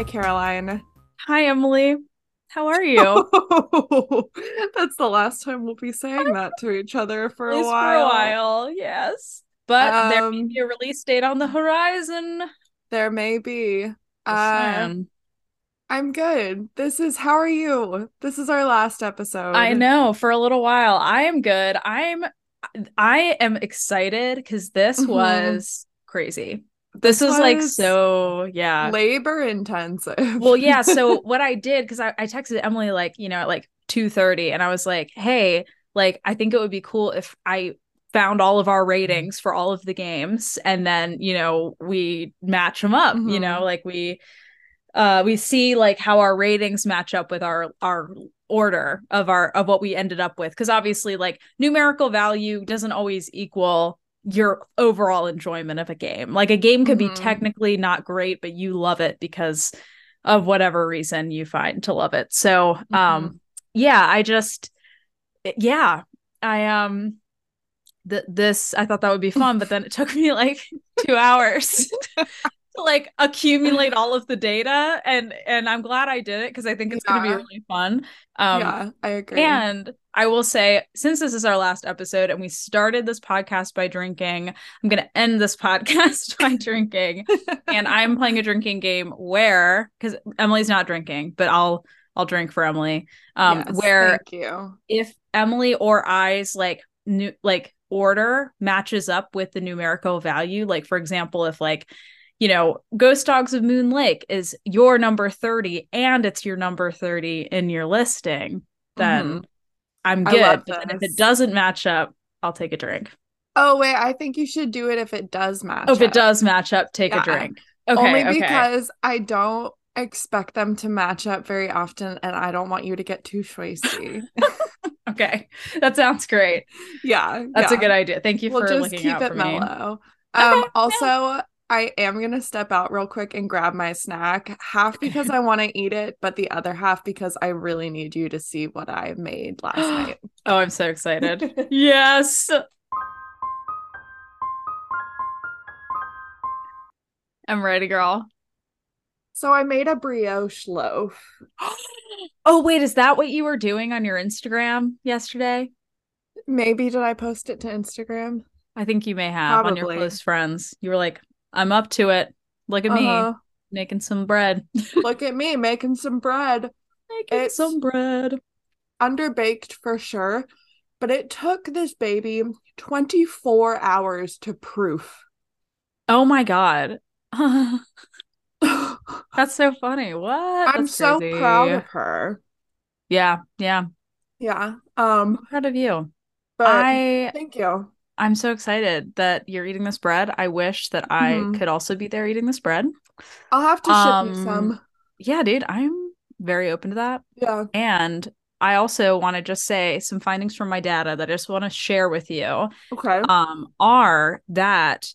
Hi, Caroline. Hi, Emily. How are you? That's the last time we'll be saying that to each other for a while. for a while, yes. But there may Um, be a release date on the horizon. There may be. Uh. I'm good. This is how are you? This is our last episode. I know for a little while. I am good. I'm I am excited because this Mhm. was crazy. This, was, like so yeah. labor intensive. Well, yeah. So what I did, because I, I texted Emily like, you know, at like 2:30, and I was like, hey, like, I think it would be cool if I found all of our ratings for all of the games and then, you know, we match them up, you Mhm. know, like we uh we see like how our ratings match up with our our order of our of what we ended up with because obviously like numerical value doesn't always equal your overall enjoyment of a game like a game could Mhm. be technically not great but you love it because of whatever reason you find to love it so Mm-hmm. um yeah i just yeah i um th- this i thought that would be fun but then it took me like two hours to like accumulate all of the data and and i'm glad i did it because i think it's going to be really fun um yeah, I agree. and I will say, since this is our last episode and we started this podcast by drinking, I'm going to end this podcast by drinking. and I'm playing a drinking game where, because Emily's not drinking, but I'll I'll drink for Emily. Um, Yes, where thank you. if Emily or I's like new like order matches up with the numerical value, like for example, if like you know, Ghost Dogs of Moon Lake is your number 30 and it's your number 30 in your listing, then Mhm. I'm good. But if it doesn't match up, I'll take a drink. Oh wait, I think you should do it if it does match. Oh, if it does match up, take Yeah. a drink. Okay. Only okay. because I don't expect them to match up very often and I don't want you to get too choicy. Okay. That sounds great. yeah. That's yeah. a good idea. Thank you We'll for just looking keep out it for me. mellow. Okay, Um yeah. also I am gonna step out real quick and grab my snack, half because I want to eat it, but the other half because I really need you to see what I made last night. Oh, I'm so excited. yes. I'm ready, girl. So I made a brioche loaf. oh, wait, is that what you were doing on your Instagram yesterday? Maybe did I post it to Instagram? I think you may have on your Probably. close friends. You were like, I'm up to it. Look at me Uh-huh. making some bread. Look at me making some bread. making It's- some bread. Underbaked for sure, but it took this baby 24 hours to proof. Oh my god. That's so funny. What? I'm That's so crazy. proud of her. Yeah, yeah. Yeah. Um, I'm proud of you. but I thank you. I'm so excited that you're eating this bread. I wish that I Mhm. could also be there eating this bread. I'll have to ship you Um, some. Yeah, dude, I'm very open to that. Yeah. And I also want to just say some findings from my data that I just want to share with you. Okay. um are that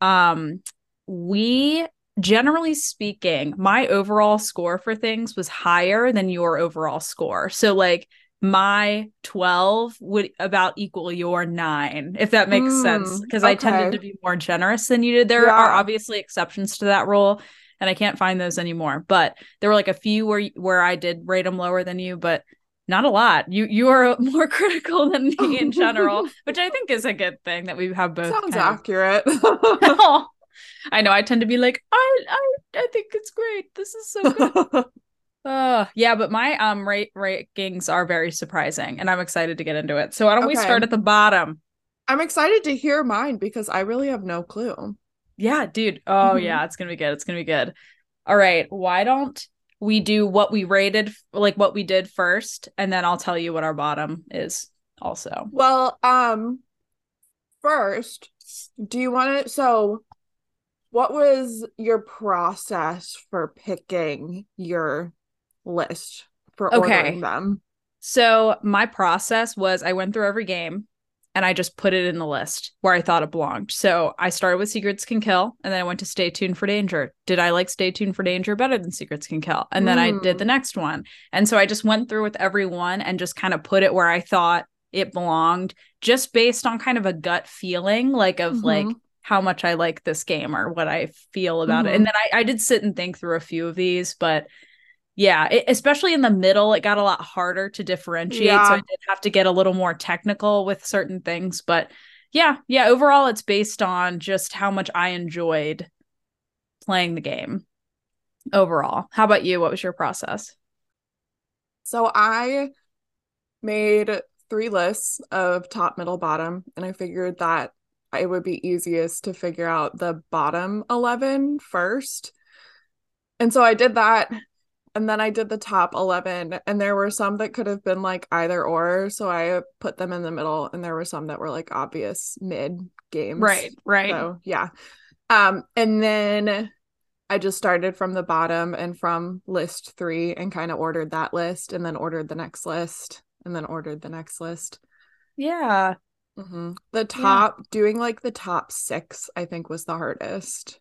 um we generally speaking my overall score for things was higher than your overall score so like my 12 would about equal your 9 if that makes sense Mm, because i tended to be more generous than you did there are obviously exceptions to that rule and i can't find those anymore but there were like a few where where i did rate them lower than you but not a lot. You you are more critical than me in general, which I think is a good thing that we have both. Sounds accurate. I know. I tend to be like, I I I think it's great. This is so good. Uh, yeah, but my um rate rankings are very surprising, and I'm excited to get into it. So why don't we start at the bottom? I'm excited to hear mine because I really have no clue. Yeah, dude. Oh Mhm. yeah, it's gonna be good. It's gonna be good. All right. Why don't we do what we rated, like what we did first, and then I'll tell you what our bottom is. Also, Well, um, first, do you want to? So, what was your process for picking your list for Okay. ordering them? So my process was I went through every game and I just put it in the list where I thought it belonged. So I started with Secrets Can Kill and then I went to Stay Tuned for Danger. Did I like Stay Tuned for Danger better than Secrets Can Kill? And then I did Mm. the next one. And so I just went through with every one and just kind of put it where I thought it belonged just based on kind of a gut feeling like of like Mhm. how much I like this game or what I feel about mm-hmm. it. And then I, I did sit and think through a few of these, but yeah, it, especially in the middle, it got a lot harder to differentiate. Yeah. So I did have to get a little more technical with certain things. But yeah, yeah, overall, it's based on just how much I enjoyed playing the game overall. How about you? What was your process? So I made three lists of top, middle, bottom, and I figured that it would be easiest to figure out the bottom 11 first. And so I did that. And then I did the top 11, and there were some that could have been like either or. So I put them in the middle, and there were some that were like obvious mid games. Right, right. So yeah. Um, and then I just started from the bottom and from list three and kind of ordered that list and then ordered the next list and then ordered the next list. Yeah. Mm-hmm. The top, yeah. doing like the top six, I think was the hardest.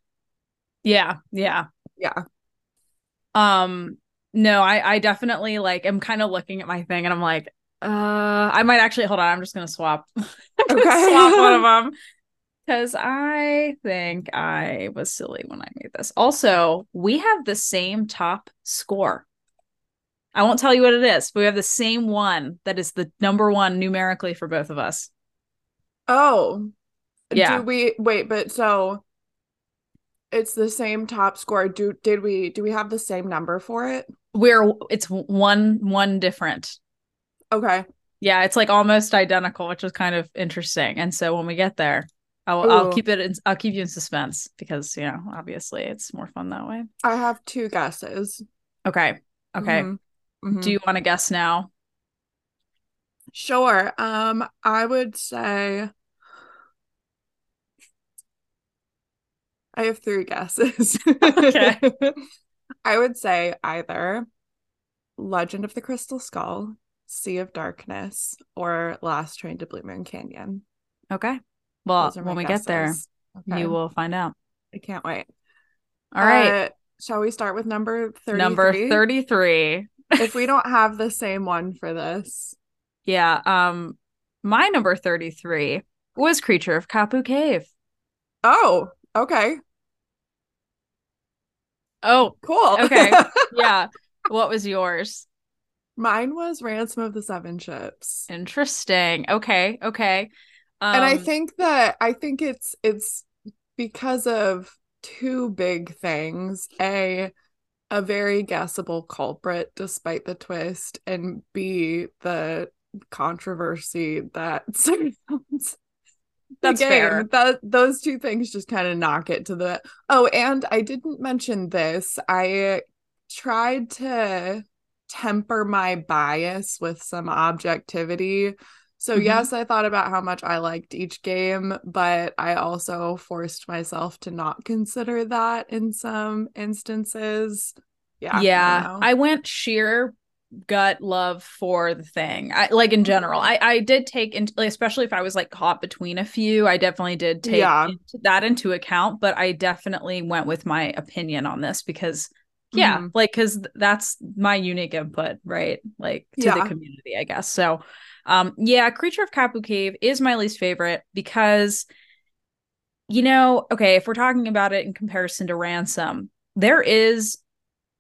Yeah. Yeah. Yeah. Um, no, I I definitely like am kind of looking at my thing and I'm like, uh, I might actually hold on. I'm just gonna swap. okay. swap one of them because I think I was silly when I made this. Also, we have the same top score. I won't tell you what it is, but we have the same one that is the number one numerically for both of us. Oh, yeah. Do we wait? But so it's the same top score. Do did we do we have the same number for it? We're it's one one different. Okay. Yeah, it's like almost identical, which is kind of interesting. And so when we get there, I'll, I'll keep it. In, I'll keep you in suspense because you know, obviously, it's more fun that way. I have two guesses. Okay. Okay. Mm-hmm. Mm-hmm. Do you want to guess now? Sure. Um, I would say I have three guesses. okay. I would say either Legend of the Crystal Skull, Sea of Darkness, or Last Train to Blue Moon Canyon. Okay. Well, when we guesses. get there, okay. you will find out. I can't wait. All right. Uh, shall we start with number 33? Number 33. if we don't have the same one for this. Yeah. Um my number 33 was Creature of Kapu Cave. Oh, okay. Oh, cool. okay. Yeah. What was yours? Mine was Ransom of the Seven Ships. Interesting. Okay. Okay. Um, and I um, think that I think it's it's because of two big things. A a very guessable culprit despite the twist, and B the controversy that surrounds that's game. fair. That those two things just kind of knock it to the oh, and I didn't mention this. I tried to temper my bias with some objectivity so, mm-hmm. yes, I thought about how much I liked each game, but I also forced myself to not consider that in some instances. Yeah. Yeah. I, I went sheer gut love for the thing. I like in general. I I did take into especially if I was like caught between a few, I definitely did take yeah. into, that into account, but I definitely went with my opinion on this because yeah, mm-hmm. like cuz that's my unique input, right? Like to yeah. the community, I guess. So um, yeah, Creature of Kapu Cave is my least favorite because, you know, okay, if we're talking about it in comparison to Ransom, there is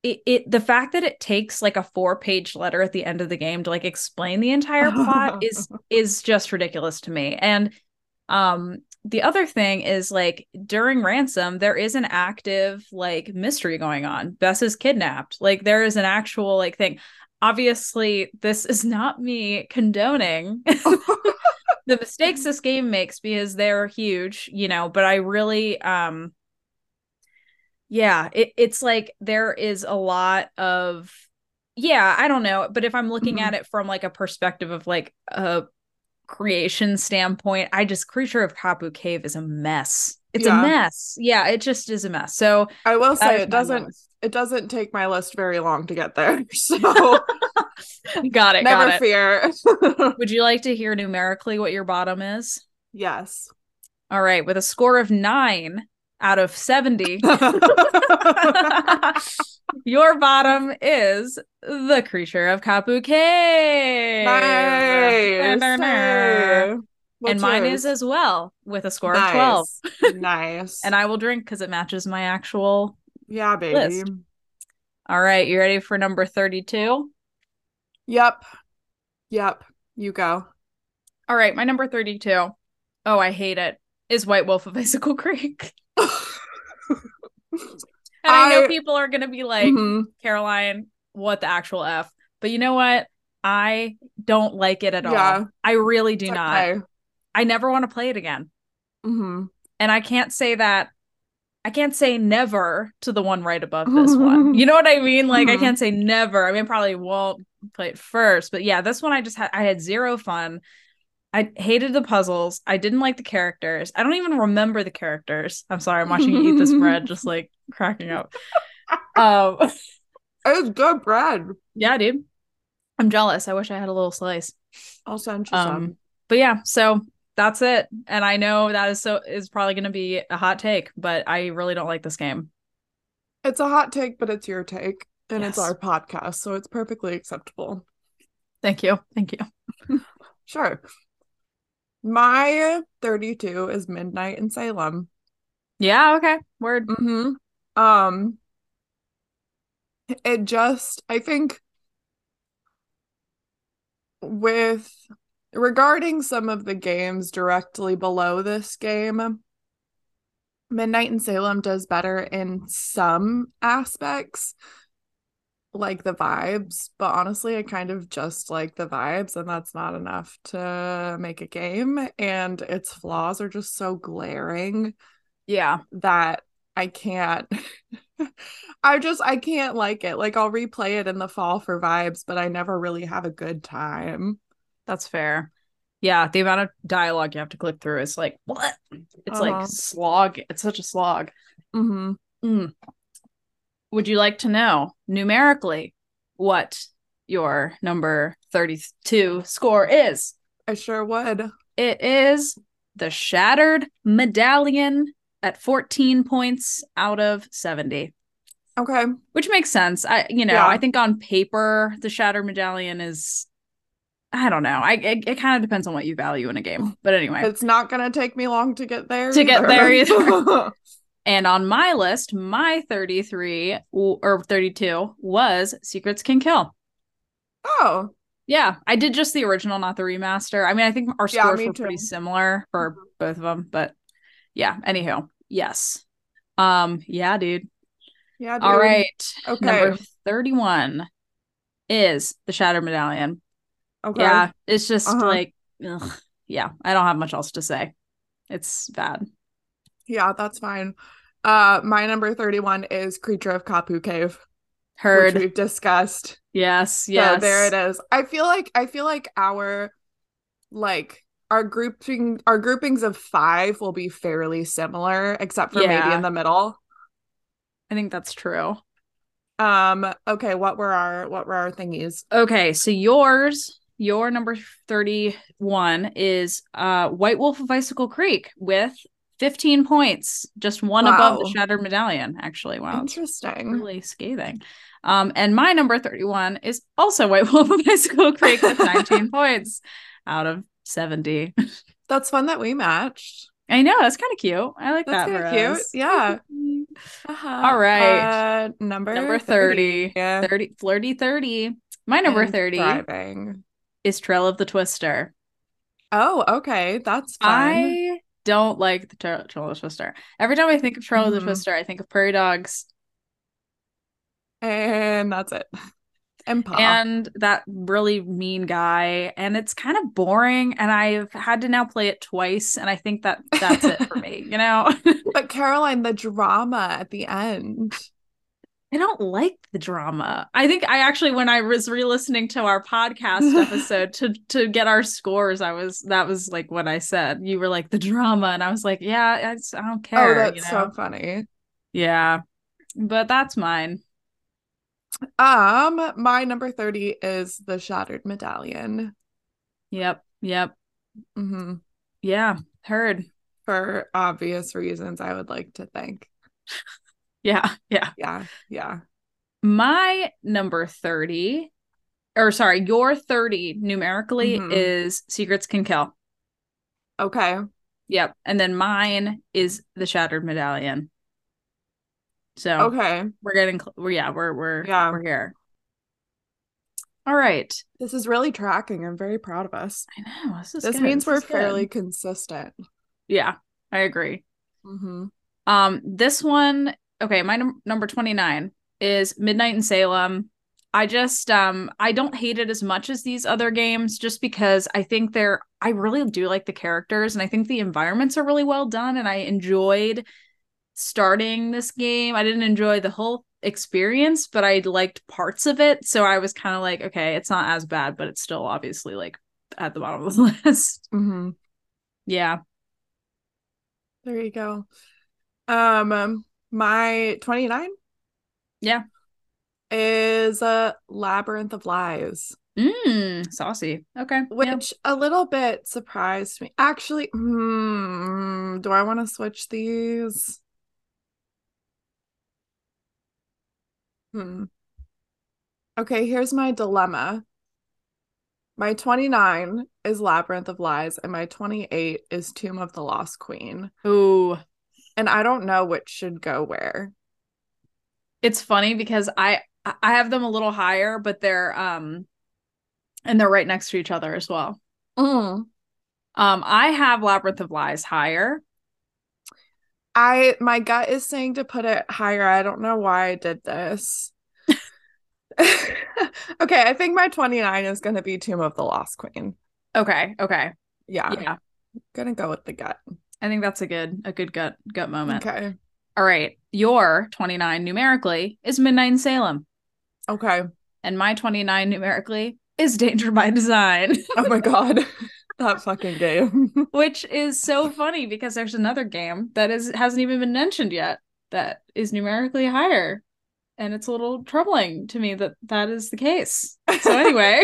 it, it the fact that it takes like a four page letter at the end of the game to like explain the entire plot is is just ridiculous to me. And um the other thing is like during ransom there is an active like mystery going on. Bess is kidnapped. Like there is an actual like thing. Obviously this is not me condoning the mistakes this game makes because they're huge you know but i really um yeah it, it's like there is a lot of yeah i don't know but if i'm looking mm-hmm. at it from like a perspective of like a creation standpoint i just creature of kapu cave is a mess it's yeah. a mess yeah it just is a mess so i will say it doesn't it doesn't take my list very long to get there. So got it. Never got it. fear. Would you like to hear numerically what your bottom is? Yes. All right. With a score of nine out of 70, your bottom is the creature of Kapu Cave. Nice. and mine is as well with a score of 12. nice. nice. And I will drink because it matches my actual. yeah, baby. list. All right, you ready for number 32? Yep. Yep. You go. All right, my number 32. Oh, I hate it. Is White Wolf of Icicle Creek. And I, know people are going to be like, Mhm. Caroline, what the actual F? But you know what? I don't like it at Yeah. all. I really do It's not. I never want to play it again. Mhm. And I can't say that. I can't say never to the one right above this one. You know what I mean? Like I Mhm. can't say never. I mean, I probably won't play it first, but yeah, this one I just had I had zero fun. I hated the puzzles. I didn't like the characters. I don't even remember the characters. I'm sorry. I'm watching you eat this bread, just like cracking up. Um, It's good bread. yeah, dude. I'm jealous. I wish I had a little slice. I'll send you some. Um, but yeah, so that's it. And I know that is so is probably going to be a hot take, but I really don't like this game. It's a hot take, but it's your take. And it's our podcast, so it's perfectly acceptable. Thank you. Thank you. Sure. My 32 is Midnight in Salem. Yeah, okay. Word. Mm-hmm. Um it just I think with regarding some of the games directly below this game, Midnight in Salem does better in some aspects, like the vibes, but honestly, I kind of just like the vibes, and that's not enough to make a game. And its flaws are just so glaring Yeah. that I can't I just I can't like it. Like I'll replay it in the fall for vibes, but I never really have a good time. That's fair. Yeah, the amount of dialogue you have to click through is like what? It's Uh-huh. like slog. It's such a slog. hmm Mm. Would you like to know numerically what your number 32 score is? I sure would. It is the Shattered Medallion at 14 points out of 70, Okay. which makes sense. I, you know, Yeah. I think on paper, the Shattered Medallion is, I don't know. I it, it kind of depends on what you value in a game. But anyway, It's not gonna take me long to get there. To get there either. and on my list, my 33 or 32 was Secrets Can Kill. oh. Yeah, I did just the original, not the remaster. I mean, I think our Yeah, scores me were pretty similar for both of them, but yeah. Anywho, yes. Um, yeah, dude. Yeah, All dude. right. Okay. Number 31 is the Shattered Medallion. Okay. Yeah, it's just Uh-huh. like, ugh, yeah, I don't have much else to say. It's bad. Yeah, that's fine. Uh my number 31 is Creature of Kapu Cave, Heard. which we've discussed. yes, yes. So there it is. I feel like I feel like our like our grouping our groupings of five will be fairly similar, except for maybe in the middle. I think that's true. Um, okay, what were our what were our thingies? Okay, so yours, your number 31 is uh White Wolf of Icicle Creek with 15 points, just one above the Wow. Shattered Medallion, actually. Wow, Interesting. really scathing. Um, and my number 31 is also White Wolf of Icicle Creek with 19 points out of 70. That's fun that we matched. I know, that's kind of cute. I like That's that. cute. Yeah. All All right. Uh, number Number 30. Yeah. 30 flirty 30. My number And 30 Thriving. is Trail of the Twister. Oh, okay. That's fun. I don't like the Trail, Trail the Twister. Every time I think of Trail of the. Twister, I think of prairie dogs And that's it. And Pa. and that really mean guy. And it's kind of boring. And I've had to now play it twice. And I think that that's it for me. You know, but Caroline, the drama at the end. I don't like the drama. I think I actually, when I was re-listening to our podcast episode to to get our scores, I was that was like what I said. You were like the drama, and I was like, yeah, I, just- I don't care. oh, that's you know? so funny. yeah. But that's mine. Um, my number 30 is the Shattered Medallion. Yep. Yep. hmm Yeah. Heard. For obvious reasons, I would like to think. Yeah. Yeah. Yeah, yeah. My number 30, or sorry, your 30 numerically Mhm. is Secrets Can Kill. Okay. Yep. And then mine is the Shattered Medallion. So Okay. we're getting cl- we're yeah, we're we're Yeah. we're here. All right. This is really tracking. I'm very proud of us. I know. This is This good. means we're is good. fairly consistent. Yeah, I agree. Mm-hmm. Um, this one, okay, my num- number 29 is Midnight in Salem. I just um I don't hate it as much as these other games just because I think they're I really do like the characters and I think the environments are really well done and I enjoyed starting this game. I didn't enjoy the whole experience, but I liked parts of it. So I was kind of like, okay, it's not as bad, but it's still obviously like at the bottom of the list. Mm-hmm. Yeah. There you go. Um, my 29 Yeah. is a labyrinth of lies, Mm, saucy. Okay. yeah. which a little bit surprised me. Actually, hmm, do I want to switch these? Hmm. Okay, here's my dilemma. My 29 is Labyrinth of Lies, and my 28 is Tomb of the Lost Queen. Ooh. And I don't know which should go where. it's funny because I I have them a little higher, but they're um and they're right next to each other as well. Mm. Um I have Labyrinth of Lies higher. I my gut is saying to put it higher. I don't know why I did this. okay, I think my 29 is going to be Tomb of the Lost Queen. Okay, okay. Yeah, Yeah. gonna go with the gut. I think that's a good a good gut gut moment. Okay. All right. Your 29 numerically is Midnight in Salem. Okay. And my 29 numerically is Danger by Design. Oh my god. that fucking game. which is so funny because there's another game that is hasn't even been mentioned yet that is numerically higher and it's a little troubling to me that that is the case so anyway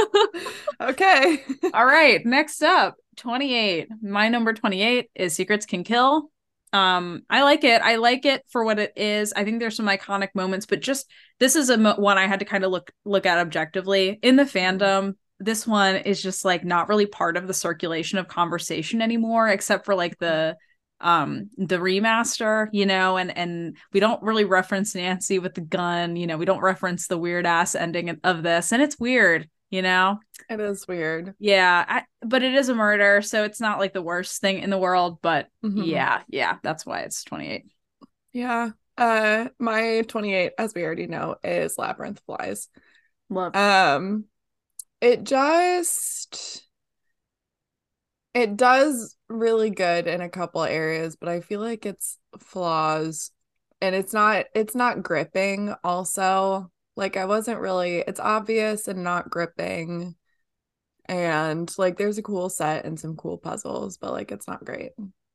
okay. all right next up 28 my number 28 is secrets can kill. Um i like it. I like it for what it is. I think there's some iconic moments but just this is a mo- one i had to kind of look look at objectively. In the fandom this one is just like not really part of the circulation of conversation anymore except for like the um the remaster you know and and we don't really reference nancy with the gun you know we don't reference the weird ass ending of this and it's weird you know It is weird. yeah I, but it is a murder so it's not like the worst thing in the world but Mhm. yeah yeah that's why it's 28 Yeah. Uh my 28, as we already know, is Labyrinth of Lies. love Um it just it does really good in a couple areas, but I feel like it's flaws and it's not it's not gripping also. Like I wasn't really it's obvious and not gripping. And like there's a cool set and some cool puzzles, but like it's not great.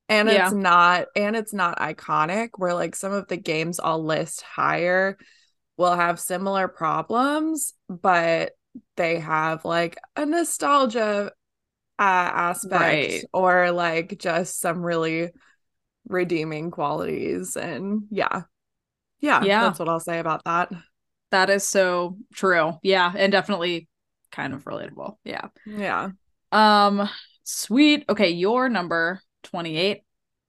And Yeah. it's not and it's not iconic where like some of the games I'll list higher will have similar problems, but they have like a nostalgia uh, aspect Right. or like just some really redeeming qualities. And yeah, yeah, Yeah. that's what I'll say about that. That is so true yeah and definitely kind of relatable yeah Yeah. um sweet okay your number 28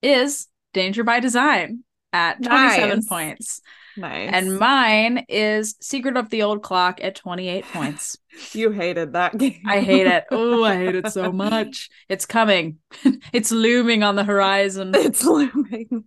is danger by design at 27 Nice. points Nice. and mine is secret of the old clock at 28 points you hated that game. i hate it oh i hate it so much it's coming it's looming on the horizon it's looming.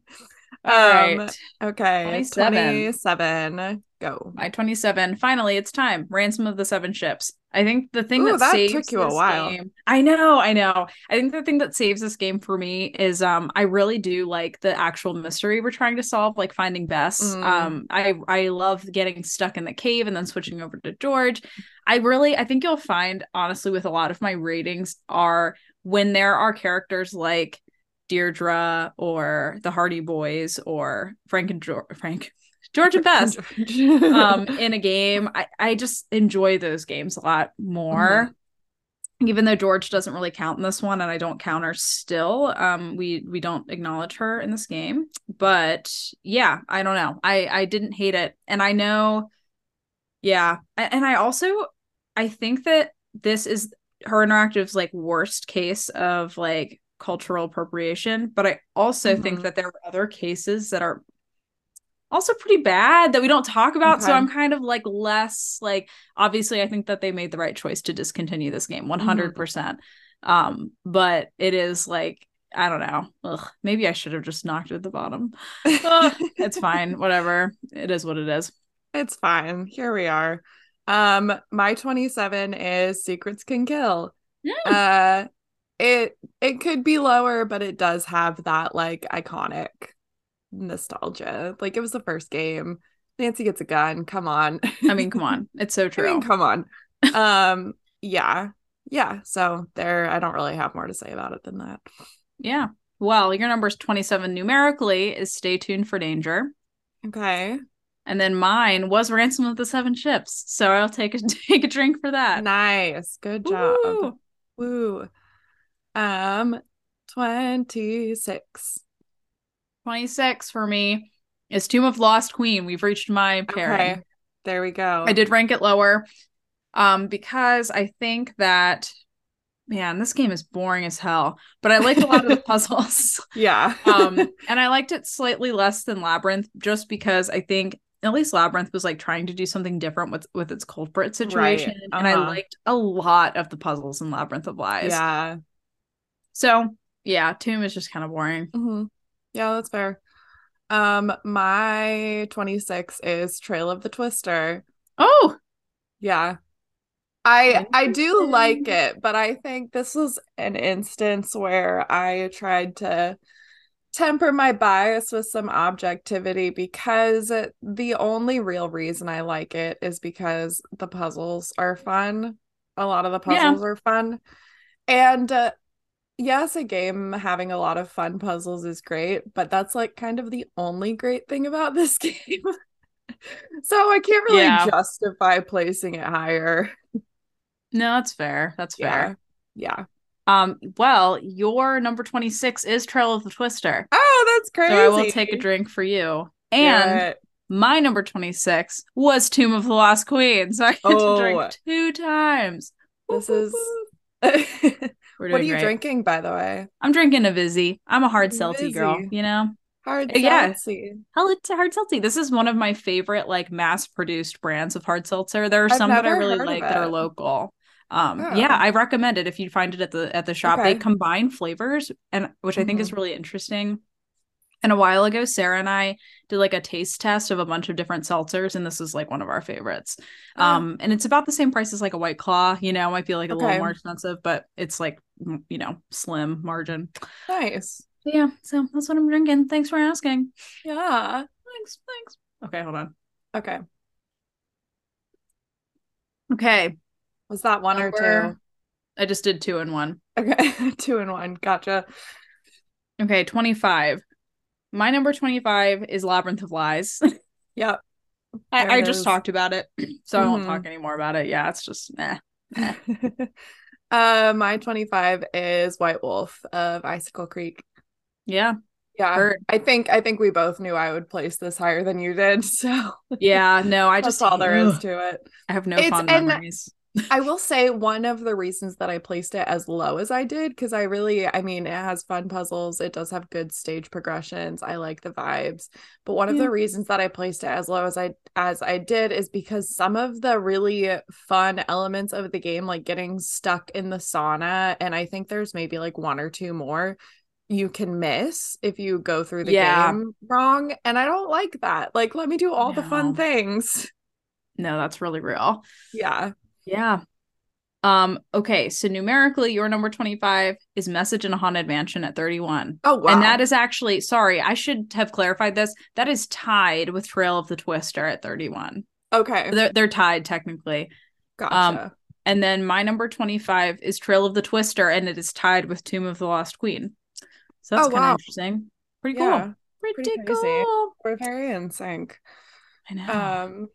All Um, right Okay. 27. 27. Go. my 27 finally it's time ransom of the seven ships i think the thing Ooh, that, that saves took you a while. game i know i know i think the thing that saves this game for me is um i really do like the actual mystery we're trying to solve like finding bess Mm. um i i love getting stuck in the cave and then switching over to george i really i think you'll find honestly with a lot of my ratings are when there are characters like Deirdre or the Hardy Boys or Frank and George, Frank, George and Bess um in a game. I, I just enjoy those games a lot more. Even though george doesn't really count in this one and i don't count her still um we we don't acknowledge her in this game. But yeah i don't know. I i didn't hate it. And i know yeah. And i also i think that this is her interactive's like worst case of like cultural appropriation, but I also think Mhm. that there are other cases that are also pretty bad that we don't talk about. So I'm kind of like less like obviously I think that they made the right choice to discontinue this game 100%. percent Um but it is like I don't know. Ugh, maybe I should have just knocked it at the bottom. It's fine. Whatever. It is what it is. It's fine. Here we are. Um, my 27 is Secrets Can Kill. Mm. Uh it it could be lower, but it does have that like iconic nostalgia. Like it was the first game. Nancy gets a gun. Come on. I mean, come on. It's so I true. mean, come on. Um, yeah. Yeah. So there I don't really have more to say about it than that. Yeah. Well, your number's 27 numerically is stay tuned for danger. Okay. And then mine was ransom of the seven ships. So I'll take a take a drink for that. Nice. Good job. Woo! Woo. Um 26. 26 for me is Tomb of Lost Queen. We've reached my pairing. Okay. There we go. I did rank it lower um because I think that man, this game is boring as hell, but I liked a lot of the puzzles. Yeah. um and I liked it slightly less than Labyrinth just because I think at least Labyrinth was like trying to do something different with with its culprit situation and I uh-huh. liked a lot of the puzzles in Labyrinth of Lies. yeah. So, yeah, Tomb is just kind of boring. hmm Yeah, that's fair. Um, my 26 is Trail of the Twister. Oh, Yeah. I I do like it, but I think this was an instance where I tried to temper my bias with some objectivity because the only real reason I like it is because the puzzles are fun. A lot of the Yeah. puzzles are fun. And uh, yes, a game having a lot of fun puzzles is great, but that's like kind of the only great thing about this game. So I can't really Yeah. justify placing it higher. no, that's fair. That's fair. Yeah. Yeah. Um, well, your number 26 is Trail of the Twister. Oh, that's crazy. So I will take a drink for you. And my number 26 was Tomb of the Lost Queen. So I had Oh. to drink two times. This is We're What are you great. drinking, by the way? I'm drinking a Vizzy. I'm a hard seltzy girl, you know? Hard Uh, yeah. seltzy. Hell, it's hard seltzy. This is one of my favorite like mass produced brands of hard seltzer. There are I've some that I really like that are local. Um, Oh. yeah, I recommend it if you find it at the at the shop. They combine flavors and which I think is Mhm. really interesting. And a while ago, Sarah and I did like a taste test of a bunch of different seltzers, and this is like one of our favorites. Oh. Um, and it's about the same price as like a White Claw. You know, might be like a Okay. little more expensive, but it's like you know slim margin. Nice. But yeah, so that's what I'm drinking. Thanks for asking. Yeah. Thanks, thanks. Okay, hold on. Okay. Okay, Was that one or two? I just did two and one. Okay. two and one. Gotcha. Okay, 25. My number 25 is Labyrinth of Lies. Yep. I, I just is. talked about it, so I won't Mhm. talk anymore about it. Yeah, it's just. Eh. uh, my 25 is White Wolf of Icicle Creek. Yeah, Yeah. I think I think we both knew I would place this higher than you did. So Yeah, no, I just all there is to it. I have no It's- fond memories. I will say one of the reasons that I placed it as low as I did, because I really, I mean, it has fun puzzles. It does have good stage progressions. I like the vibes. But one of the reasons that I placed it as low as I as I did is because some of the really fun elements of the game, like getting stuck in the sauna, and I think there's maybe like one or two more you can miss if you go through the Yeah. game wrong. And I don't like that. Like, let me do all the fun things. No, that's really real. Yeah. Yeah. Um, okay, so numerically, your number 25 is Message in a Haunted Mansion at 31. Oh wow. And that is actually, sorry, I should have clarified this. That is tied with Trail of the Twister at 31. okay. They're, they're tied technically. Gotcha. And then my number 25 is Trail of the Twister, and it is tied with Tomb of the Lost Queen. So that's Oh, kind of wow. interesting. Pretty Yeah, cool. Pretty, pretty cool. crazy. We're very in sync. I know. Um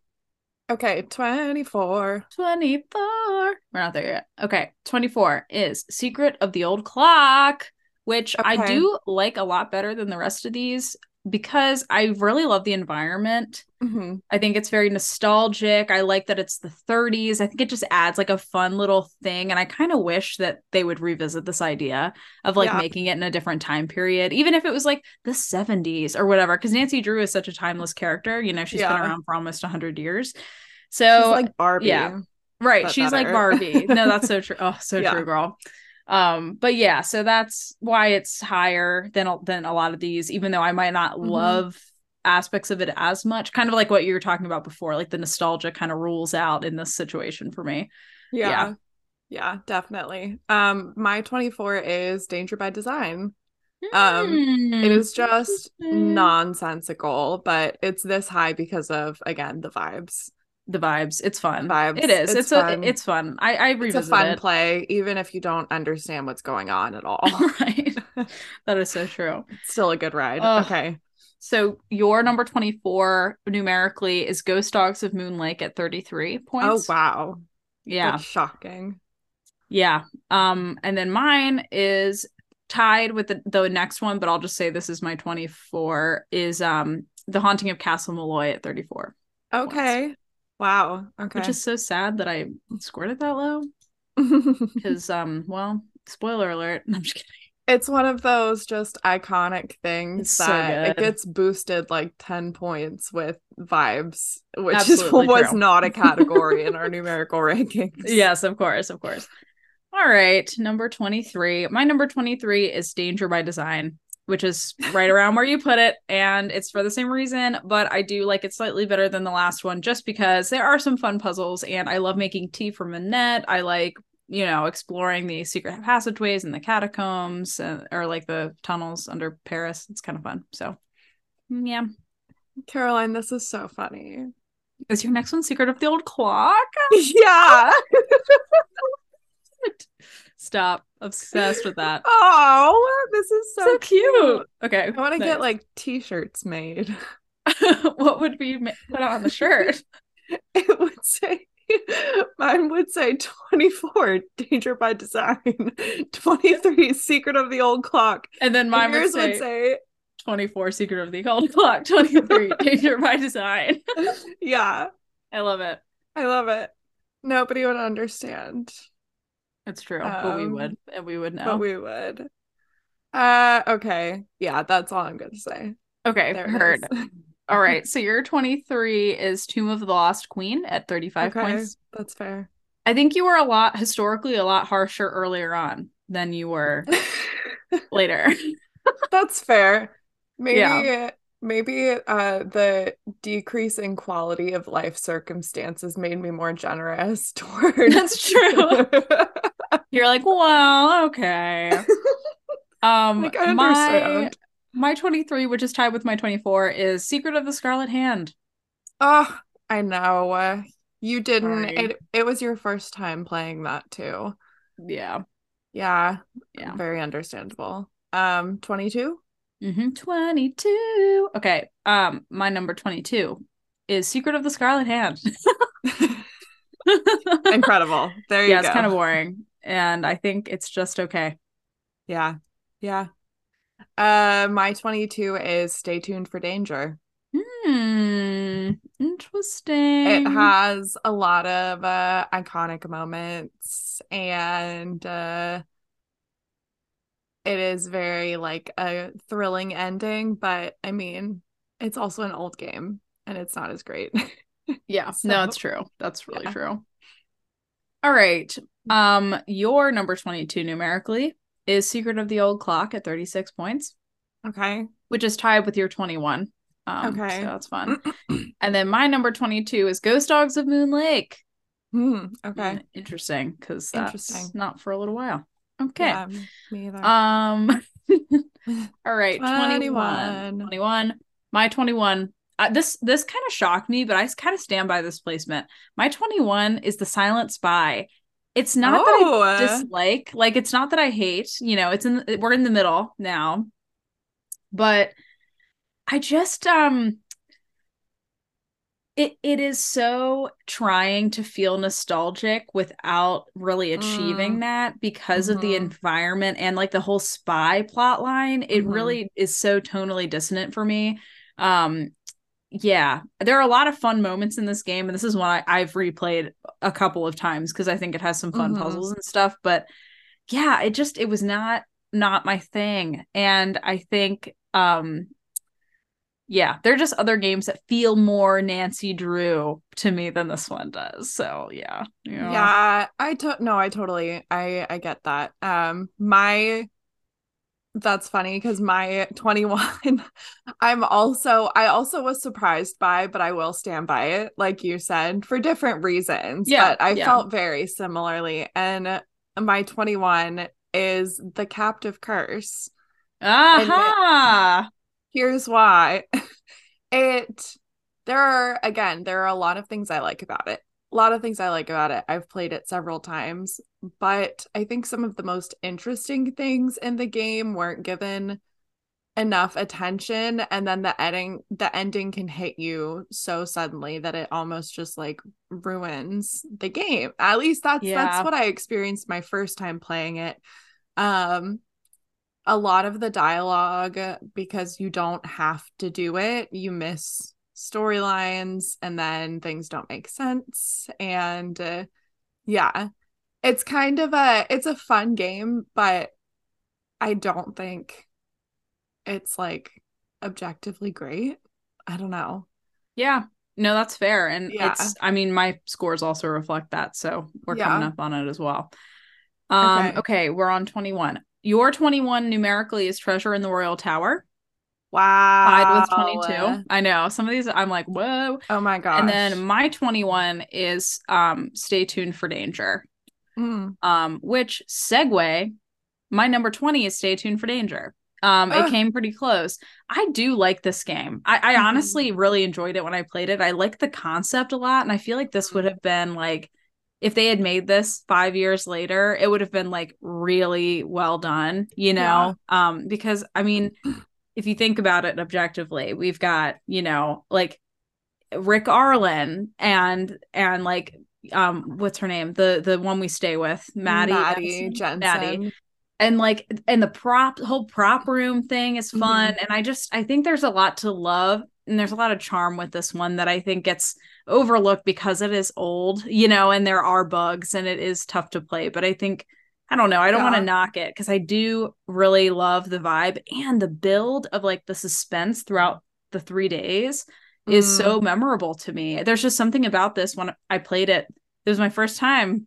okay, 24. 24. We're not there yet. Okay. 24 is Secret of the Old Clock, which I do like a lot better than the rest of these. Because I really love the environment. Mm-hmm. I think it's very nostalgic. I like that it's the 30s. I think it just adds like a fun little thing. And I kind of wish that they would revisit this idea of like Yeah. making it in a different time period, even if it was like the 70s or whatever. Because Nancy Drew is such a timeless character. You know, she's been around for almost 100 years. She's So, like Barbie. yeah. right. She's like. Barbie. No, that's so true. Oh, so Yeah. true, girl. Um, but yeah, so that's why it's higher than a- than a lot of these, even though I might not Mhm. love aspects of it as much. Kind of like what you were talking about before, like the nostalgia kind of rules out in this situation for me. Yeah. Yeah. Yeah, definitely. Um, my 24 is Danger by Design. Um, It Hmm, just nonsensical, but it's this high because of again the vibes. The vibes. It's fun. Vibes. It is. It's It's, a fun. it's fun. I I It's a fun it. play, even if you don't understand what's going on at all. right. that is so true. It's still a good ride. Ugh. Okay. So your number 24 numerically is Ghost Dogs of Moon Lake at 33 points. Oh wow. Yeah. That's shocking. Yeah. Um, and then mine is tied with the, the next one, but I'll just say this is my 24 is um The Haunting of Castle Malloy at 34. Okay. Wow. Okay. Which is so sad that I scored it that low. Because um, well, spoiler alert. I'm just kidding. it's one of those just iconic things It's so that it gets boosted like 10 points with vibes, which Absolutely is was true. not a category in our numerical rankings. Yes, of course, of course. All right, number 23. My number 23 is Danger by Design, which is right around where you put it. And it's for the same reason, but I do like it slightly better than the last one just because there are some fun puzzles and I love making tea from Annette. I like, you know, exploring the secret passageways and the catacombs uh, or like the tunnels under Paris. It's kind of fun. So, yeah. Caroline, this is so funny. Is your next one Secret of the Old Clock? yeah. Stop. Obsessed with that. Oh, this is so, so cute. Okay. I want to get like t-shirts made. what would be put on the shirt? It would say mine would say 24 danger by design 23 secret of the old clock And then mine And would say, would say 24 Secret of the Old Clock, 23 Danger by Design. yeah I love it. i love it nobody would understand It's true. but we Um, would. And we would know. but we would uh okay yeah that's all i'm gonna say okay. there heard. All right. So your 23 is Tomb of the Lost Queen at 35 okay points. that's fair I think you were a lot, historically, a lot harsher earlier on than you were later. that's fair maybe Yeah. maybe uh the decrease in quality of life circumstances made me more generous towards That's true. You're like, well, okay. Um, Like, my my 23, which is tied with my 24, is Secret of the Scarlet Hand. Oh, I know. Uh, you didn't. Sorry. It it was your first time playing that too. Yeah, Yeah, yeah. very understandable. Um, 22? hmm 22. Okay. Um, my number 22 is Secret of the Scarlet Hand. Incredible. There you yeah, go. it's kind of boring, and I think it's just okay. Yeah. Yeah. Uh, my 22 is Stay Tuned for Danger. Hmm. Interesting. It has a lot of uh iconic moments and uh it is very like a thrilling ending, but I mean, it's also an old game and it's not as great. Yeah, So- no, it's true. That's really Yeah. true. All right. Um, your number 22 numerically is Secret of the Old Clock at 36 points, okay. which is tied with your 21. Um, Okay. so that's fun. and then my number 22 is Ghost Dogs of Moon Lake. Hmm, okay. Mm, interesting because that's Interesting. not for a little while. Okay. Yeah, me either. Um all right, 21. 21. 21. My 21. Uh, this this kind of shocked me, but I kind of stand by this placement. My 21 is The Silent Spy. It's not that I Oh. dislike, like it's not that I hate, you know, it's in we're in the middle now. But I just um it it is so trying to feel nostalgic without really achieving Mm. that because of the Mhm. environment and like the whole spy plot line it Mhm. really is so tonally dissonant for me um yeah there are a lot of fun moments in this game and this is one I, i've replayed a couple of times because i think it has some fun Mhm. puzzles and stuff but yeah it just it was not not my thing and i think um yeah, they're just other games that feel more Nancy Drew to me than this one does. So yeah, yeah, Yeah, I to- no, I totally I I get that. Um my that's funny because my 21 I'm also I also was surprised by, but I will stand by it, like you said, for different reasons. Yeah, But I yeah. felt very similarly. And my 21 is the captive curse. Aha! Uh-huh. Here's why. It there are again, there are a lot of things I like about it. A lot of things I like about it. I've played it several times, but I think some of the most interesting things in the game weren't given enough attention and then the ending the ending can hit you so suddenly that it almost just like ruins the game. At least that's Yeah. that's what I experienced my first time playing it. Um a lot of the dialogue because you don't have to do it you miss storylines and then things don't make sense and uh, yeah it's kind of a it's a fun game but i don't think it's like objectively great i don't know Yeah, no, that's fair, and Yeah. it's. I mean, my scores also reflect that, so we're Yeah. coming up on it as well. Um, Okay. okay, we're on twenty one. Your twenty one numerically is Treasure in the Royal Tower, wow with twenty two. I know some of these. I'm like, whoa. oh my god. And then my 21 is um stay tuned for danger. Mm. Um which segue my number 20 is stay tuned for danger. Um it came pretty close. I do like this game. I I Mhm. honestly really enjoyed it when I played it. I like the concept a lot and I feel like this would Mhm. have been like if they had made this 5 years later, it would have been like really well done, you know? Um because I mean if you think about it objectively, we've got, you know, like Rick Arlen and and like um what's her name? The the one we stay with, Mattie Mattie Jensen? Mattie. And like and the prop whole prop room thing is fun. And I just I think there's a lot to love and there's a lot of charm with this one that I think gets overlooked because it is old, you know, and there are bugs and it is tough to play. But I think I don't know. I don't want to knock it because I do really love the vibe and the build of like the suspense throughout the three days is Mm. so memorable to me. There's just something about this when I played it. It was my first time